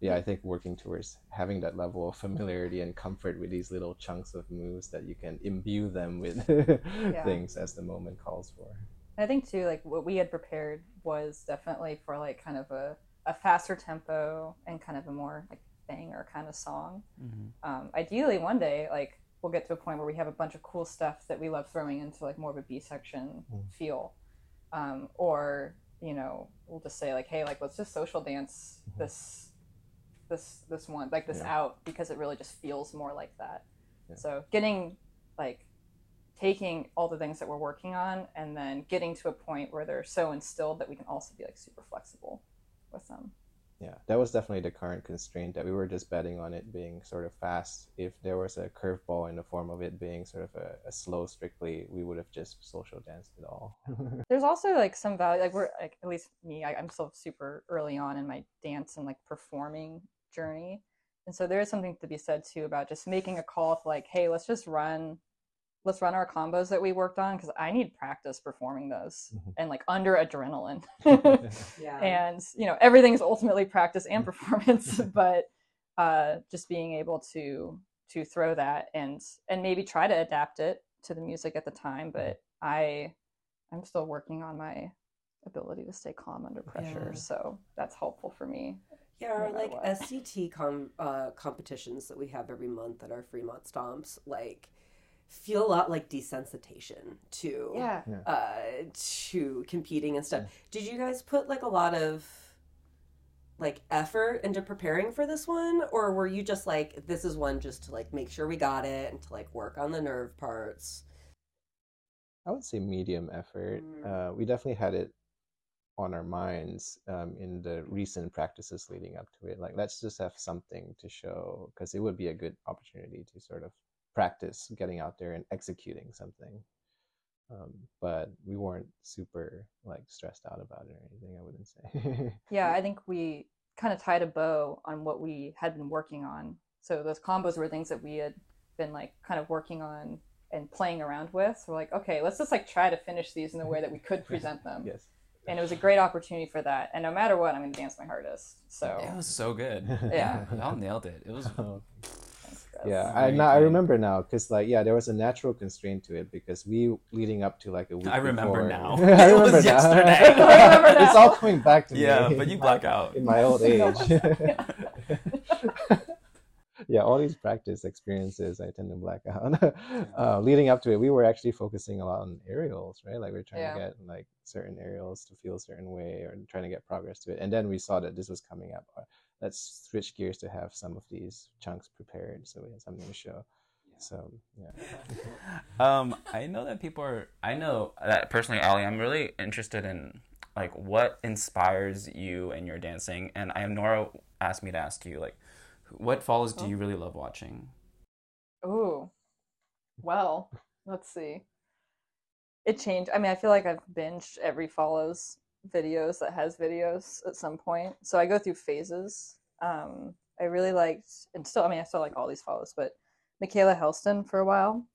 yeah, I think working towards having that level of familiarity and comfort with these little chunks of moves that you can imbue them with things as the moment calls for. I think too, like what we had prepared was definitely for like kind of a, a faster tempo and kind of a more like banger kind of song. Mhm. Um, ideally, one day, like we'll get to a point where we have a bunch of cool stuff that we love throwing into like more of a B section Mm. feel, um, or you know, we'll just say like, hey, like let's just social dance Mhm. this, this, this one, like this Yeah. out because it really just feels more like that. Yeah. So getting like taking all the things that we're working on and then getting to a point where they're so instilled that we can also be like super flexible with them. Yeah, that was definitely the current constraint that we were just betting on it being sort of fast. If there was a curveball in the form of it being sort of a, a slow, strictly, we would have just social danced it all. There's also like some value, like we're like at least me, I, I'm still super early on in my dance and like performing journey, and so there is something to be said too about just making a call to like, hey, let's just run let's run our combos that we worked on because I need practice performing those Mhm. and like under adrenaline. Yeah. and you know everything's ultimately practice and performance but uh just being able to to throw that and and maybe try to adapt it to the music at the time but i i'm still working on my ability to stay calm under pressure Yeah. so that's helpful for me Yeah, our no like what. SCT com- uh, competitions that we have every month at our Fremont stomps, like feel a lot like desensitization to yeah uh, to competing and stuff. Did you guys put like a lot of like effort into preparing for this one, or were you just like this is one just to like make sure we got it and to like work on the nerve parts? I would say medium effort. Mm. Uh, we definitely had it on our minds um, in the recent practices leading up to it. Like, let's just have something to show because it would be a good opportunity to sort of practice getting out there and executing something. Um, but we weren't super like stressed out about it or anything. I wouldn't say. yeah i think we kind of tied a bow on what we had been working on so those combos were things that we had been like kind of working on and playing around with so we're like okay let's just like try to finish these in the way that we could present them yes. and it was a great opportunity for that and no matter what i'm going to dance my hardest so It was so good. Yeah. y'all nailed it. It was thanks, Chris. Yeah, I now I remember now because like yeah, there was a natural constraint to it because we leading up to like a week. I remember before- now. I It was remember now. yesterday. I remember it's all coming back to yeah, me. Yeah, but you black out. in my old age. yeah, all these practice experiences, I tend to black out. uh, leading up to it, we were actually focusing a lot on aerials, right? Like we are trying Yeah. to get like certain aerials to feel a certain way, or trying to get progress to it. And then we saw that this was coming up. Let's switch gears to have some of these chunks prepared, so we had something to show. So yeah, Um, I know that people are. I know that personally, Ally. I'm really interested in like what inspires you and your dancing. And I have Nora asked me to ask you like, what follows do you really love watching? Oh, Well, let's see. It changed. I mean, I feel like I've binged every follows videos that has videos at some point. So I go through phases. Um, I really liked, and still, I mean, I still like all these follows, but Mikaela Hellsten for a while.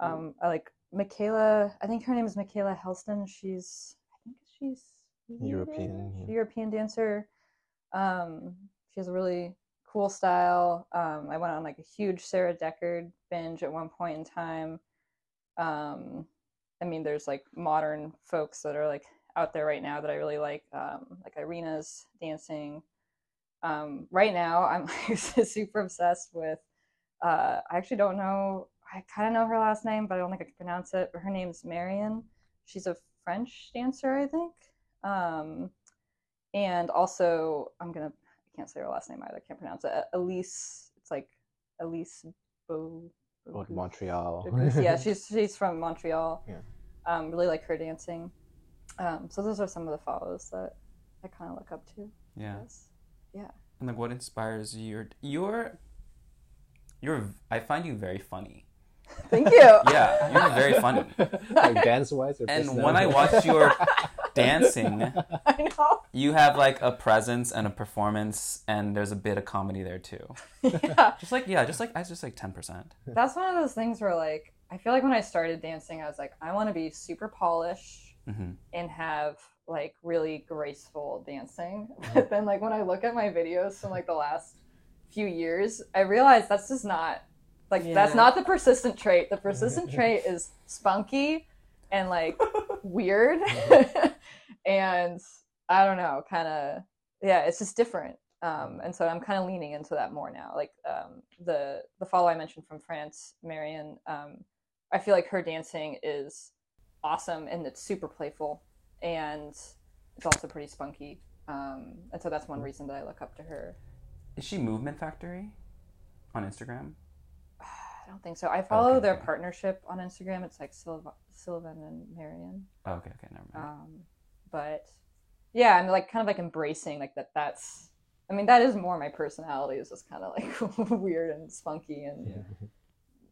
Um, I like Michaela. I think her name is Mikaela Hellsten. She's, I think she's European, yeah. European dancer. Um, she has a really cool style. Um, I went on like a huge Sarah Deckard binge at one point in time. Um, I mean, there's like modern folks that are like out there right now that I really like, um, like Irina's dancing. Um, right now, I'm like, super obsessed with. Uh, I actually don't know. I kind of know her last name, but I don't think I can pronounce it. But her name's Marion. She's a French dancer, I think. Um, and also, I'm gonna. I can't say her last name either. I can't pronounce it. Elise. It's like Elise Bo. Montreal. Yeah, she's she's from Montreal. Yeah. Um, really like her dancing. Um, so those are some of the follows that I kind of look up to. I Yeah. And like, what inspires you? You're, you're, you're. I find you very funny. Thank you. Yeah, you're very funny. like dance wise And when I watch your dancing, I know. you have like a presence and a performance, and there's a bit of comedy there too. Yeah. Just like yeah, just like I just like ten percent. That's one of those things where like I feel like when I started dancing, I was like, I want to be super polished Mm-hmm. and have like really graceful dancing. But then like when I look at my videos from like the last few years, I realize that's just not like that's not the persistent trait. The persistent trait is spunky and like weird and I don't know, kind of yeah, it's just different. Um, and so I'm kind of leaning into that more now. Like um, the the follow I mentioned from France, Marion, um, I feel like her dancing is awesome and it's super playful and it's also pretty spunky. Um, and so that's one reason that I look up to her. Is she Movement Factory on Instagram? I don't think so. I follow Okay, their okay. partnership on Instagram. It's like Sylv- Sylvan and Marion. Oh, okay, okay, never mind. Um, but yeah, I'm like kind of like embracing like that. That's I mean that is more my personality. Is just kind of like weird and spunky and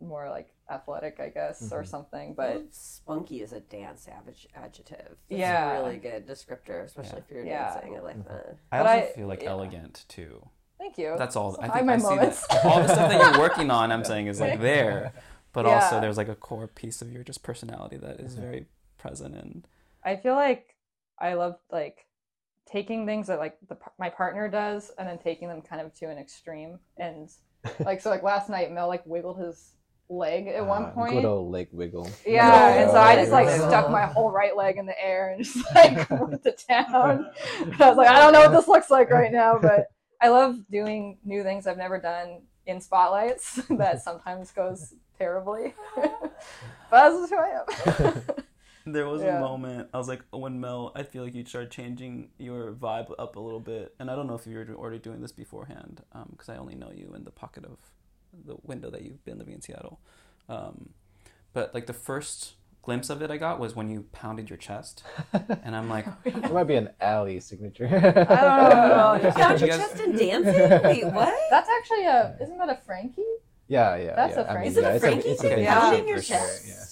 more like athletic, I guess, or Mhm. something. But But spunky is a dance adj- adjective. That's Yeah. a really good descriptor, especially Yeah. if you're Yeah. dancing. I like that. I but also I- feel like yeah. elegant too. thank you. That's all. So I I think my I see moments. that. All the stuff that you're working on, I'm saying, is like there. but also there's like a core piece of your just personality that is very present and I feel like I love like taking things that like the, my partner does and then taking them kind of to an extreme and like so like last night Mel like wiggled his leg at one Ah, point. Good old leg wiggle. Yeah, and so I just like Yeah. stuck my whole right leg in the air and just like went to town. And I was like, I don't know what this looks like right now, but I love doing new things I've never done in spotlights that sometimes goes terribly. but that's just who I am. There was Yeah. a moment I was like, when Mel, I feel like you started changing your vibe up a little bit, and I don't know if you were already doing this beforehand, because I only know you in the pocket of the window that you've been living in Seattle. Um, but like the first glimpse of it I got was when you pounded your chest, and I'm like, It might be an Ally signature. I don't know. You found your guys- chest in dancing? Wait, what? That's actually a isn't that a Frankie? Yeah, yeah. That's yeah. a I mean, Frankie. Is it yeah, a it's Frankie it's thing? Okay. Pounding your for sure, chest? yeah.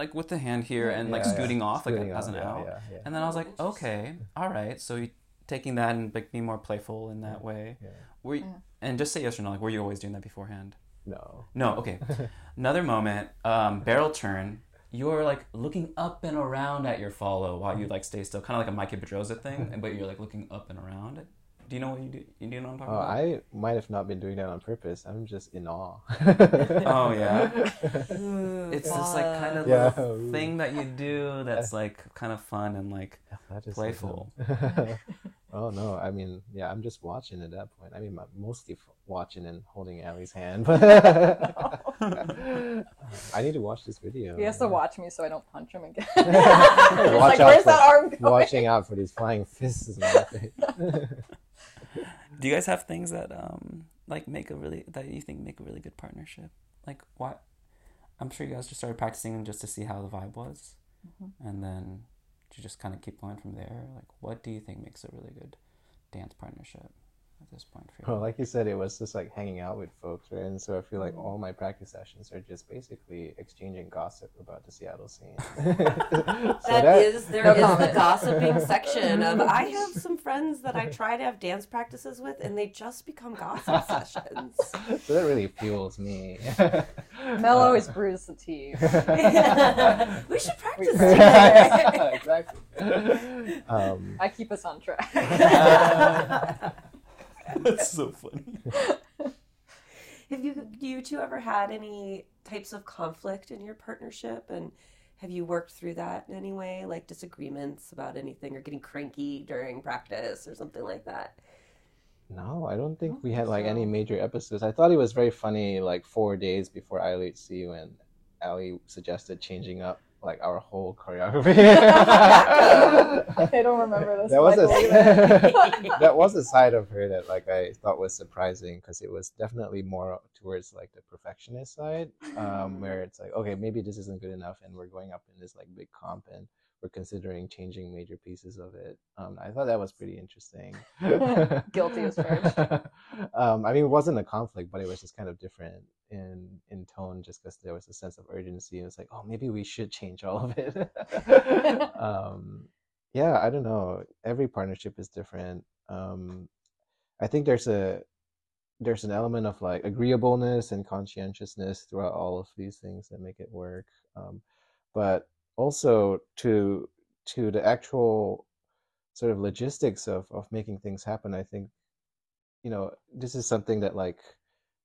like with the hand here and like Yeah, yeah. scooting off like Scooting as an off, yeah, out. yeah, yeah. And then I was like, okay, all right. So you taking that and like being more playful in that way. Yeah. Were you, and just say yes or no. Like, were you always doing that beforehand? No. No. Okay. Another moment. Um, barrel turn. You're like looking up and around at your follow while you like stay still, kind of like a Mikey Pedroza thing, but you're like looking up and around. Do you know what you do? You do know what I'm talking Oh, about? I might have not been doing that on purpose. I'm just in awe. Oh, yeah? Ooh, It's this like kind of Yeah. little thing that you do that's like kind of fun and like That is Playful. Awesome. oh no, I mean, yeah, I'm just watching at that point. I mean, I'm mostly f- watching and holding Ally's hand, but I need to watch this video. He has to watch me so I don't punch him again. Watch like, out where's for- that arm going? Watching out for these flying fists in my face. Do you guys have things that um like make a really that you think make a really good partnership? Like what? I'm sure you guys just started practicing just to see how the vibe was, and then you just kind of keep going from there. Like, what do you think makes a really good dance partnership at this point for you? Well, like you said, it was just like hanging out with folks, right? And so I feel like mm-hmm. all my practice sessions are just basically exchanging gossip about the Seattle scene. So That is there No is the gossiping section of I mm-hmm. have some friends that I try to have dance practices with and they just become gossip sessions. so that really fuels me. Mel uh, always brews the tea. we should practice Yeah, together. exactly. Um, I keep us on track. That's so funny. Have you you two ever had any types of conflict in your partnership and have you worked through that in any way like disagreements about anything or getting cranky during practice or something like that? No, I don't think we oh, had like any major episodes. I thought it was very funny, like four days before ILHC when Ally suggested changing up like our whole choreography. I don't remember this. that was a that was a side of her that like I thought was surprising because it was definitely more towards like the perfectionist side, um, where it's like okay maybe this isn't good enough and we're going up in this like big comp and we're considering changing major pieces of it. Um, I thought that was pretty interesting. Guilty as charged. um, I mean, it wasn't a conflict, but it was just kind of different in in tone, just because there was a sense of urgency. It was like, oh, maybe we should change all of it. um, yeah, I don't know. Every partnership is different. Um, I think there's a there's an element of like agreeableness and conscientiousness throughout all of these things that make it work. Um, but also to to the actual sort of logistics of of making things happen. I think you know this is something that like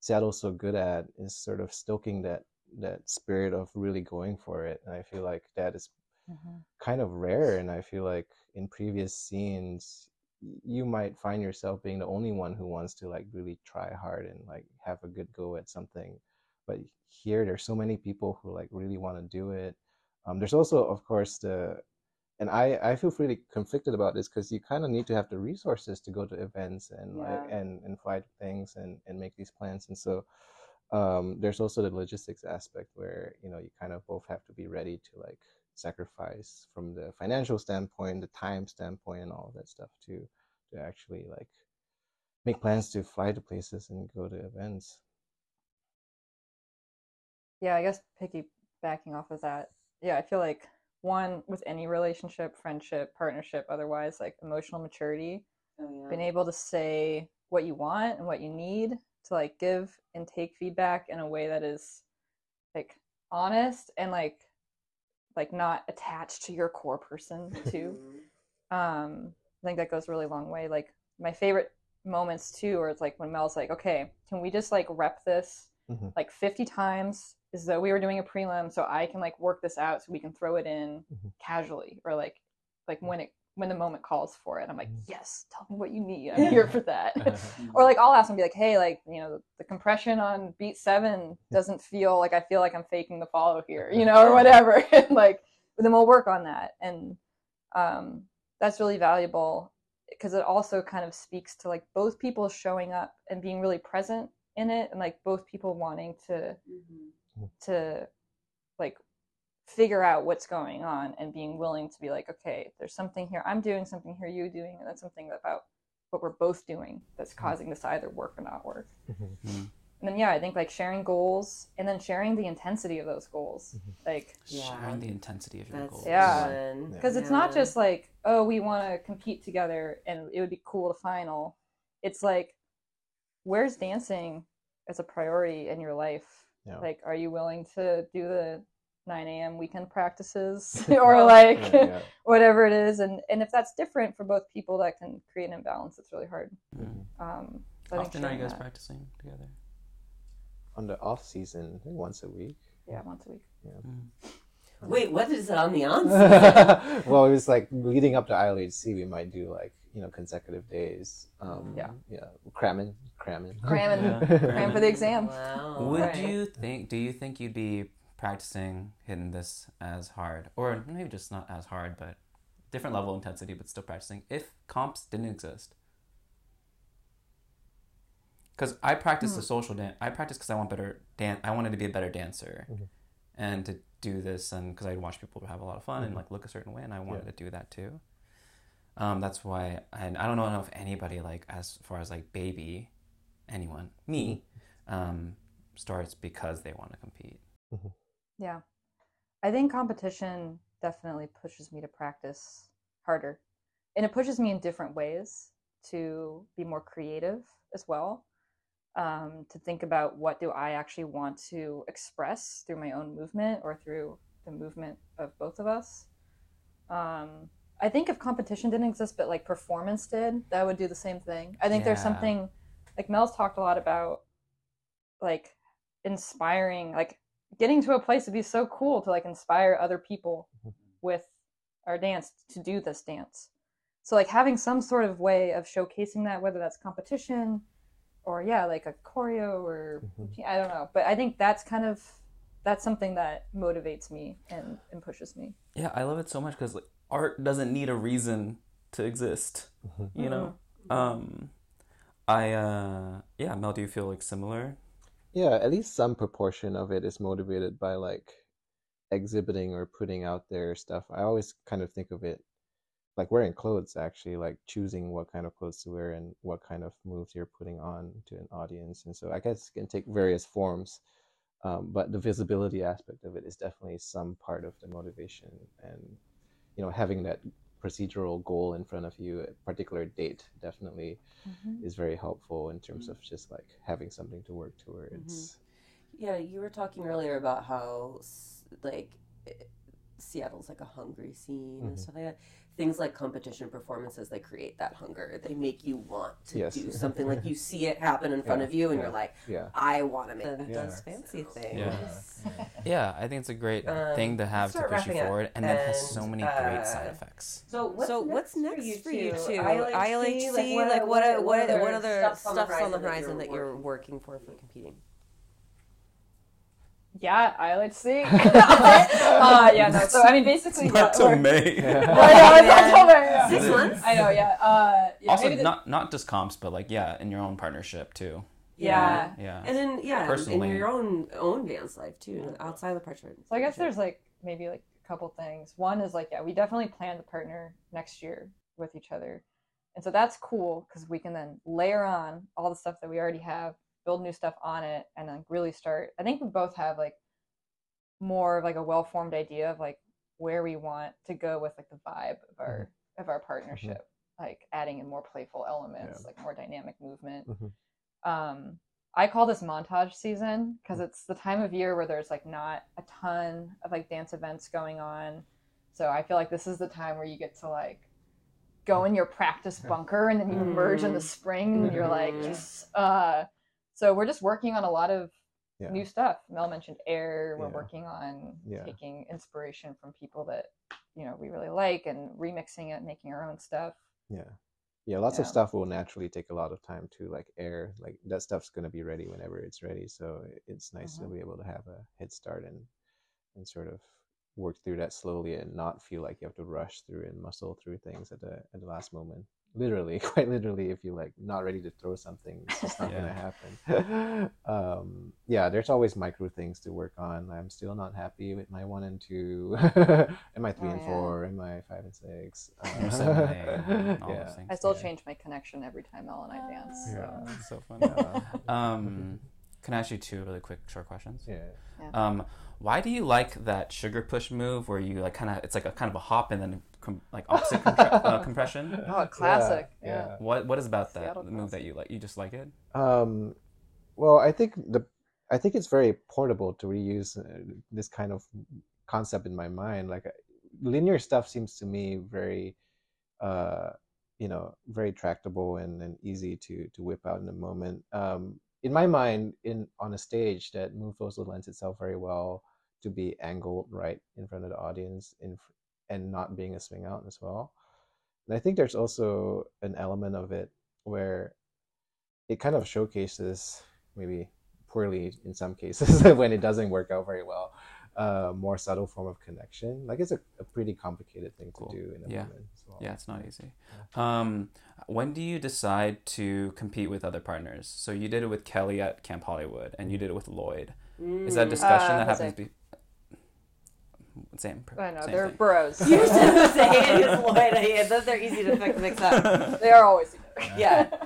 Seattle's so good at is sort of stoking that that spirit of really going for it, and I feel like that is mm-hmm. kind of rare and i feel like in previous scenes you might find yourself being the only one who wants to like really try hard and like have a good go at something but here there's so many people who like really want to do it um, there's also of course the and i i feel really conflicted about this because you kind of need to have the resources to go to events and like and and fly things and and make these plans and so um, there's also the logistics aspect where you know you kind of both have to be ready to like sacrifice from the financial standpoint, the time standpoint, and all of that stuff to to actually like make plans to fly to places and go to events. yeah, I guess piggybacking off of that, yeah, I feel like one with any relationship, friendship, partnership, otherwise, like emotional maturity, being able to say what you want and what you need to like give and take feedback in a way that is like honest and like like not attached to your core person too. um I think that goes a really long way. Like my favorite moments too, or it's like when Mel's like, okay, can we just like rep this Mhm. like 50 times as though we were doing a prelim so I can like work this out so we can throw it in Mhm. casually or like like when it when the moment calls for it. I'm like, Mhm. yes, tell me what you need. I'm here for that. or like I'll ask them be like, hey, like you know, the compression on beat seven doesn't feel like I feel like I'm faking the follow here, you know, or whatever. and like then we'll work on that, and um, that's really valuable because it also kind of speaks to like both people showing up and being really present in it, and like both people wanting to to like figure out what's going on and being willing to be like okay there's something here i'm doing something here you doing and that's something about what we're both doing that's causing this to either work or not work Mhm. Mhm. and then yeah i think like sharing goals and then sharing the intensity of those goals like Yeah. Sharing the intensity of your That's goals. Yeah. fun. because it's not just like oh we want to compete together and it would be cool to final it's like where's dancing as a priority in your life Yeah. like are you willing to do the 9 a.m weekend practices or like Yeah, yeah. whatever it is and and if that's different for both people that can create an imbalance it's really hard Mhm. um so I think Often are you guys that- practicing together? On the off season, once a week. yeah once a week Yeah. Wait, what is it on the on? well, it was like leading up to ILHC, we might do like you know consecutive days. Um, Yeah. yeah, cramming, cramming, cramming Yeah. cram for the exam Wow. Would Right. you think? Do you think you'd be practicing hitting this as hard, or maybe just not as hard, but different level of intensity, but still practicing if comps didn't exist? Because I practice the social dance. I practice because I want better dan- I wanted to be a better dancer, Mhm. and to do this, and because I'd watch people have a lot of fun and Mhm. like look a certain way, and I wanted Yeah. to do that too. Um, that's why, and I don't know if anybody like as far as like baby, anyone, me, um, starts because they want to compete. Yeah. I think competition definitely pushes me to practice harder. And it pushes me in different ways to be more creative as well. Um, to think about what do I actually want to express through my own movement or through the movement of both of us. Um, I think if competition didn't exist, but like performance did, that would do the same thing. I think there's something like Mel's talked a lot about, like inspiring, like getting to a place would be so cool to like inspire other people with our dance to do this dance. So like having some sort of way of showcasing that, whether that's competition or yeah, like a choreo or Mhm. I don't know, but I think that's kind of that's something that motivates me and, and pushes me. Yeah, I love it so much because like, art doesn't need a reason to exist. You know, um, I uh, yeah, Mel, do you feel like similar? Yeah, at least some proportion of it is motivated by like exhibiting or putting out there stuff. I always kind of think of it like wearing clothes, actually, like choosing what kind of clothes to wear and what kind of moves you're putting on to an audience. And so I guess it can take various forms. Um, but the visibility aspect of it is definitely some part of the motivation. And, you know, having that procedural goal in front of you, a particular date, definitely is very helpful in terms of just like having something to work towards. Yeah, you were talking earlier about how like eh, Seattle's like a hungry scene and Mhm. stuff like that. Things like competition performances, they create that hunger. They make you want to Yes. do something. Like you see it happen in front Yeah, of you, and yeah. you're like, Yeah. I want to make. It Yeah. does fancy things. Yeah. Yeah, I think it's a great Um, thing to have to push you wrapping up, forward, and then has so many uh, great side effects. So what's so next what's for you for you two? two? ILHC, like what what what, what other stuff's on the horizon that you're working for for competing? Yeah, I like to see. uh, yeah, no. So I mean, basically, yeah, we're- May. I know, it's not till May, yeah. Six months? I know, yeah. Uh, yeah also, maybe the- not not just comps, but like yeah, in your own partnership too. yeah. Yeah. And then yeah, Personally. in your own own dance life too, outside the partnership. So I guess there's like maybe like a couple things. One is like yeah, we definitely plan to partner next year with each other, and so that's cool because we can then layer on all the stuff that we already have, build new stuff on it, and then really start. I think we both have like more of like a well formed idea of like where we want to go with like the vibe of our of our partnership, like adding in more playful elements, Yeah. like more dynamic movement. Mhm. Um, I call this montage season because it's the time of year where there's like not a ton of like dance events going on. So I feel like this is the time where you get to like go in your practice bunker and then you emerge in the spring and you're like Mhm. yes. Uh, so we're just working on a lot of Yeah. new stuff. Mel mentioned air. We're Yeah. working on Yeah. taking inspiration from people that you know we really like and remixing it, making our own stuff. Yeah. Yeah, lots of stuff will naturally take a lot of time to like air. Like that stuff's gonna be ready whenever it's ready. So it's nice to Mhm. be able to have a head start and and sort of work through that slowly and not feel like you have to rush through and muscle through things at the at the last moment. Literally, quite literally, if you're like not ready to throw something, it's just not gonna happen. um, yeah, there's always micro things to work on. I'm still not happy with my one and two, and my three Oh, and yeah. four, and my five and six. Your seven, eight, all yeah. those things. I still Yeah. change my connection every time Mel and I dance. Yeah. It's so fun. Yeah. Um, can I ask you two really quick short questions? Yeah. Um, why do you like that sugar push move where you like kind of it's like a kind of a hop and then com- like opposite compre- uh, compression? Oh, classic. Yeah. What what is about that Seattle move that you like? You just like it? Um, well, I think the I think it's very portable to reuse uh, this kind of concept in my mind. Like uh, linear stuff seems to me very, uh, you know, very tractable and, and easy to to whip out in a moment. Um, in my mind, in on a stage, that move also lends itself very well to be angled right in front of the audience in, fr- and not being a swing out as well. And I think there's also an element of it where it kind of showcases maybe poorly in some cases when it doesn't work out very well a more subtle form of connection like it's a, a pretty complicated thing Cool. to do in a Yeah. moment as well. Yeah, it's not easy. Um, when do you decide to compete with other partners? So you did it with Kelly at Camp Hollywood, and you did it with Lloyd. Is that a discussion Uh, that happens? Be- same. I know same they're thing. bros. You said Jose and his Lloyd. Yeah, those are easy to mix mix up. they are always together. Yeah.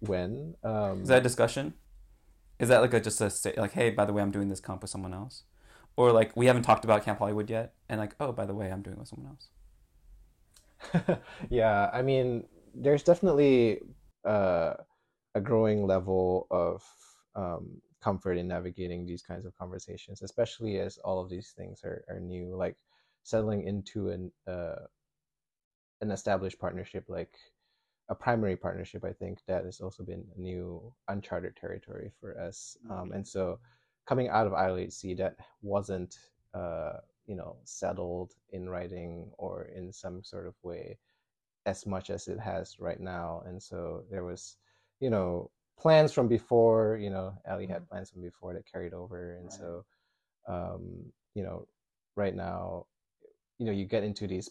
when um Is that a discussion? Is that like a just a sta- like, hey, by the way, I'm doing this comp with someone else, or like we haven't talked about Camp Hollywood yet, and like, oh, by the way, I'm doing it with someone else. yeah i mean there's definitely uh, a growing level of um, comfort in navigating these kinds of conversations especially as all of these things are, are new like settling into an uh, an established partnership like a primary partnership i think that has also been a new uncharted territory for us um, and so coming out of ILHC that wasn't uh, you know settled in writing or in some sort of way as much as it has right now and so there was you know plans from before you know Ally had plans from before that carried over and so um, you know right now you know you get into these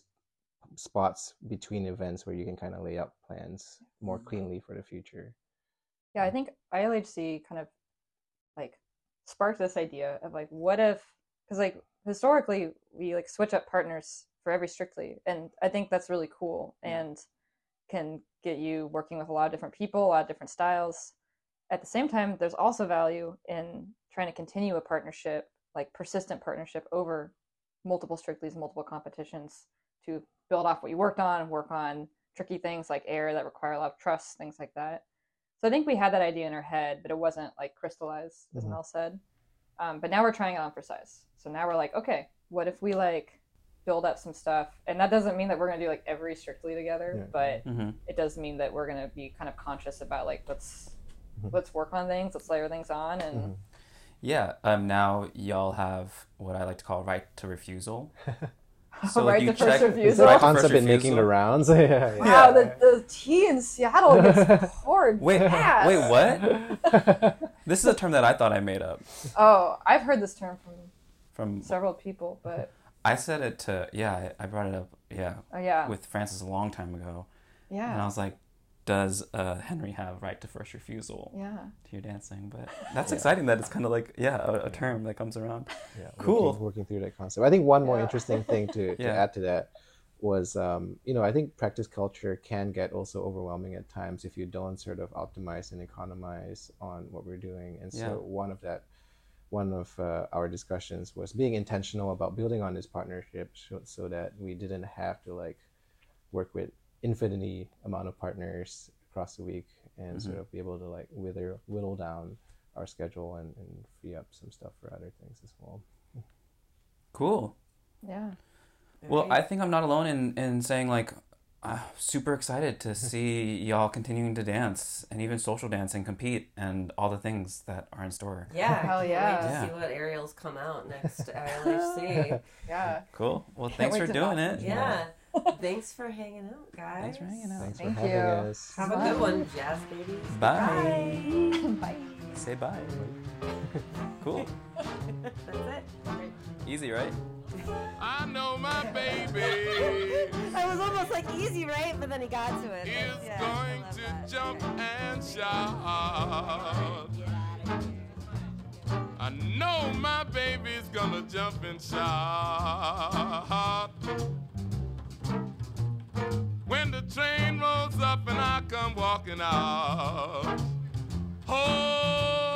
spots between events where you can kind of lay out plans more cleanly for the future. Yeah, I think ILHC kind of like sparked this idea of like, what if, because like historically we like switch up partners for every strictly, and I think that's really cool and can get you working with a lot of different people, a lot of different styles. At the same time, there's also value in trying to continue a partnership, like persistent partnership over multiple strictly's, multiple competitions to build off what you worked on, work on tricky things like air that require a lot of trust, things like that. So I think we had that idea in our head, but it wasn't like crystallized, as Mhm. Mel said. Um, but now we're trying it on for size. So now we're like, okay, what if we like build up some stuff? And that doesn't mean that we're gonna do like every strictly together, Yeah. but Mm-hmm. it does mean that we're gonna be kind of conscious about like let's Mhm. Let's work on things, let's layer things on, and Mhm. Yeah. Um. Now y'all have what I like to call right to refusal. So right to first Is refusal. that Right to first concept been making the rounds yeah, yeah. wow, the, the tea in Seattle gets poured Wait, fast. wait, what? This is a term that I thought I made up Oh, I've heard this term from from. several people, but I said it to yeah. I I brought it up yeah oh yeah, with Francis a long time ago, Yeah. and I was like, does uh, Henry have right to first refusal yeah. to your dancing? But that's exciting that it's kind of like yeah a, a term that comes around. yeah, Cool. Working, working through that concept. I think one more Yeah. interesting thing to, to add to that was, um, you know, I think practice culture can get also overwhelming at times if you don't sort of optimize and economize on what we're doing. And so Yeah. one of that, one of uh, our discussions was being intentional about building on this partnership so, so that we didn't have to like work with infinity amount of partners across the week and sort of be able to like whittle whittle down our schedule and, and free up some stuff for other things as well. Cool. Yeah. Well, I think I'm not alone in, in saying like uh, super excited to see y'all continuing to dance and even social dance and compete and all the things that are in store. Yeah, Hell yeah. Wait to Yeah. see what aerials come out next to ILHC. Yeah. Cool. Well, thanks for doing talk. it. yeah. Thanks for hanging out, guys. Thanks for hanging out. Thanks Thank for having you. us. Have a good one, jazz babies. Bye. Bye. Say bye. cool. That's it. Easy, right? I know my baby I was almost like easy, right? But then he got to it. is Yeah, going to that. jump and shout. I know my baby's gonna jump and shout. Train rolls up and I come walking out. Oh.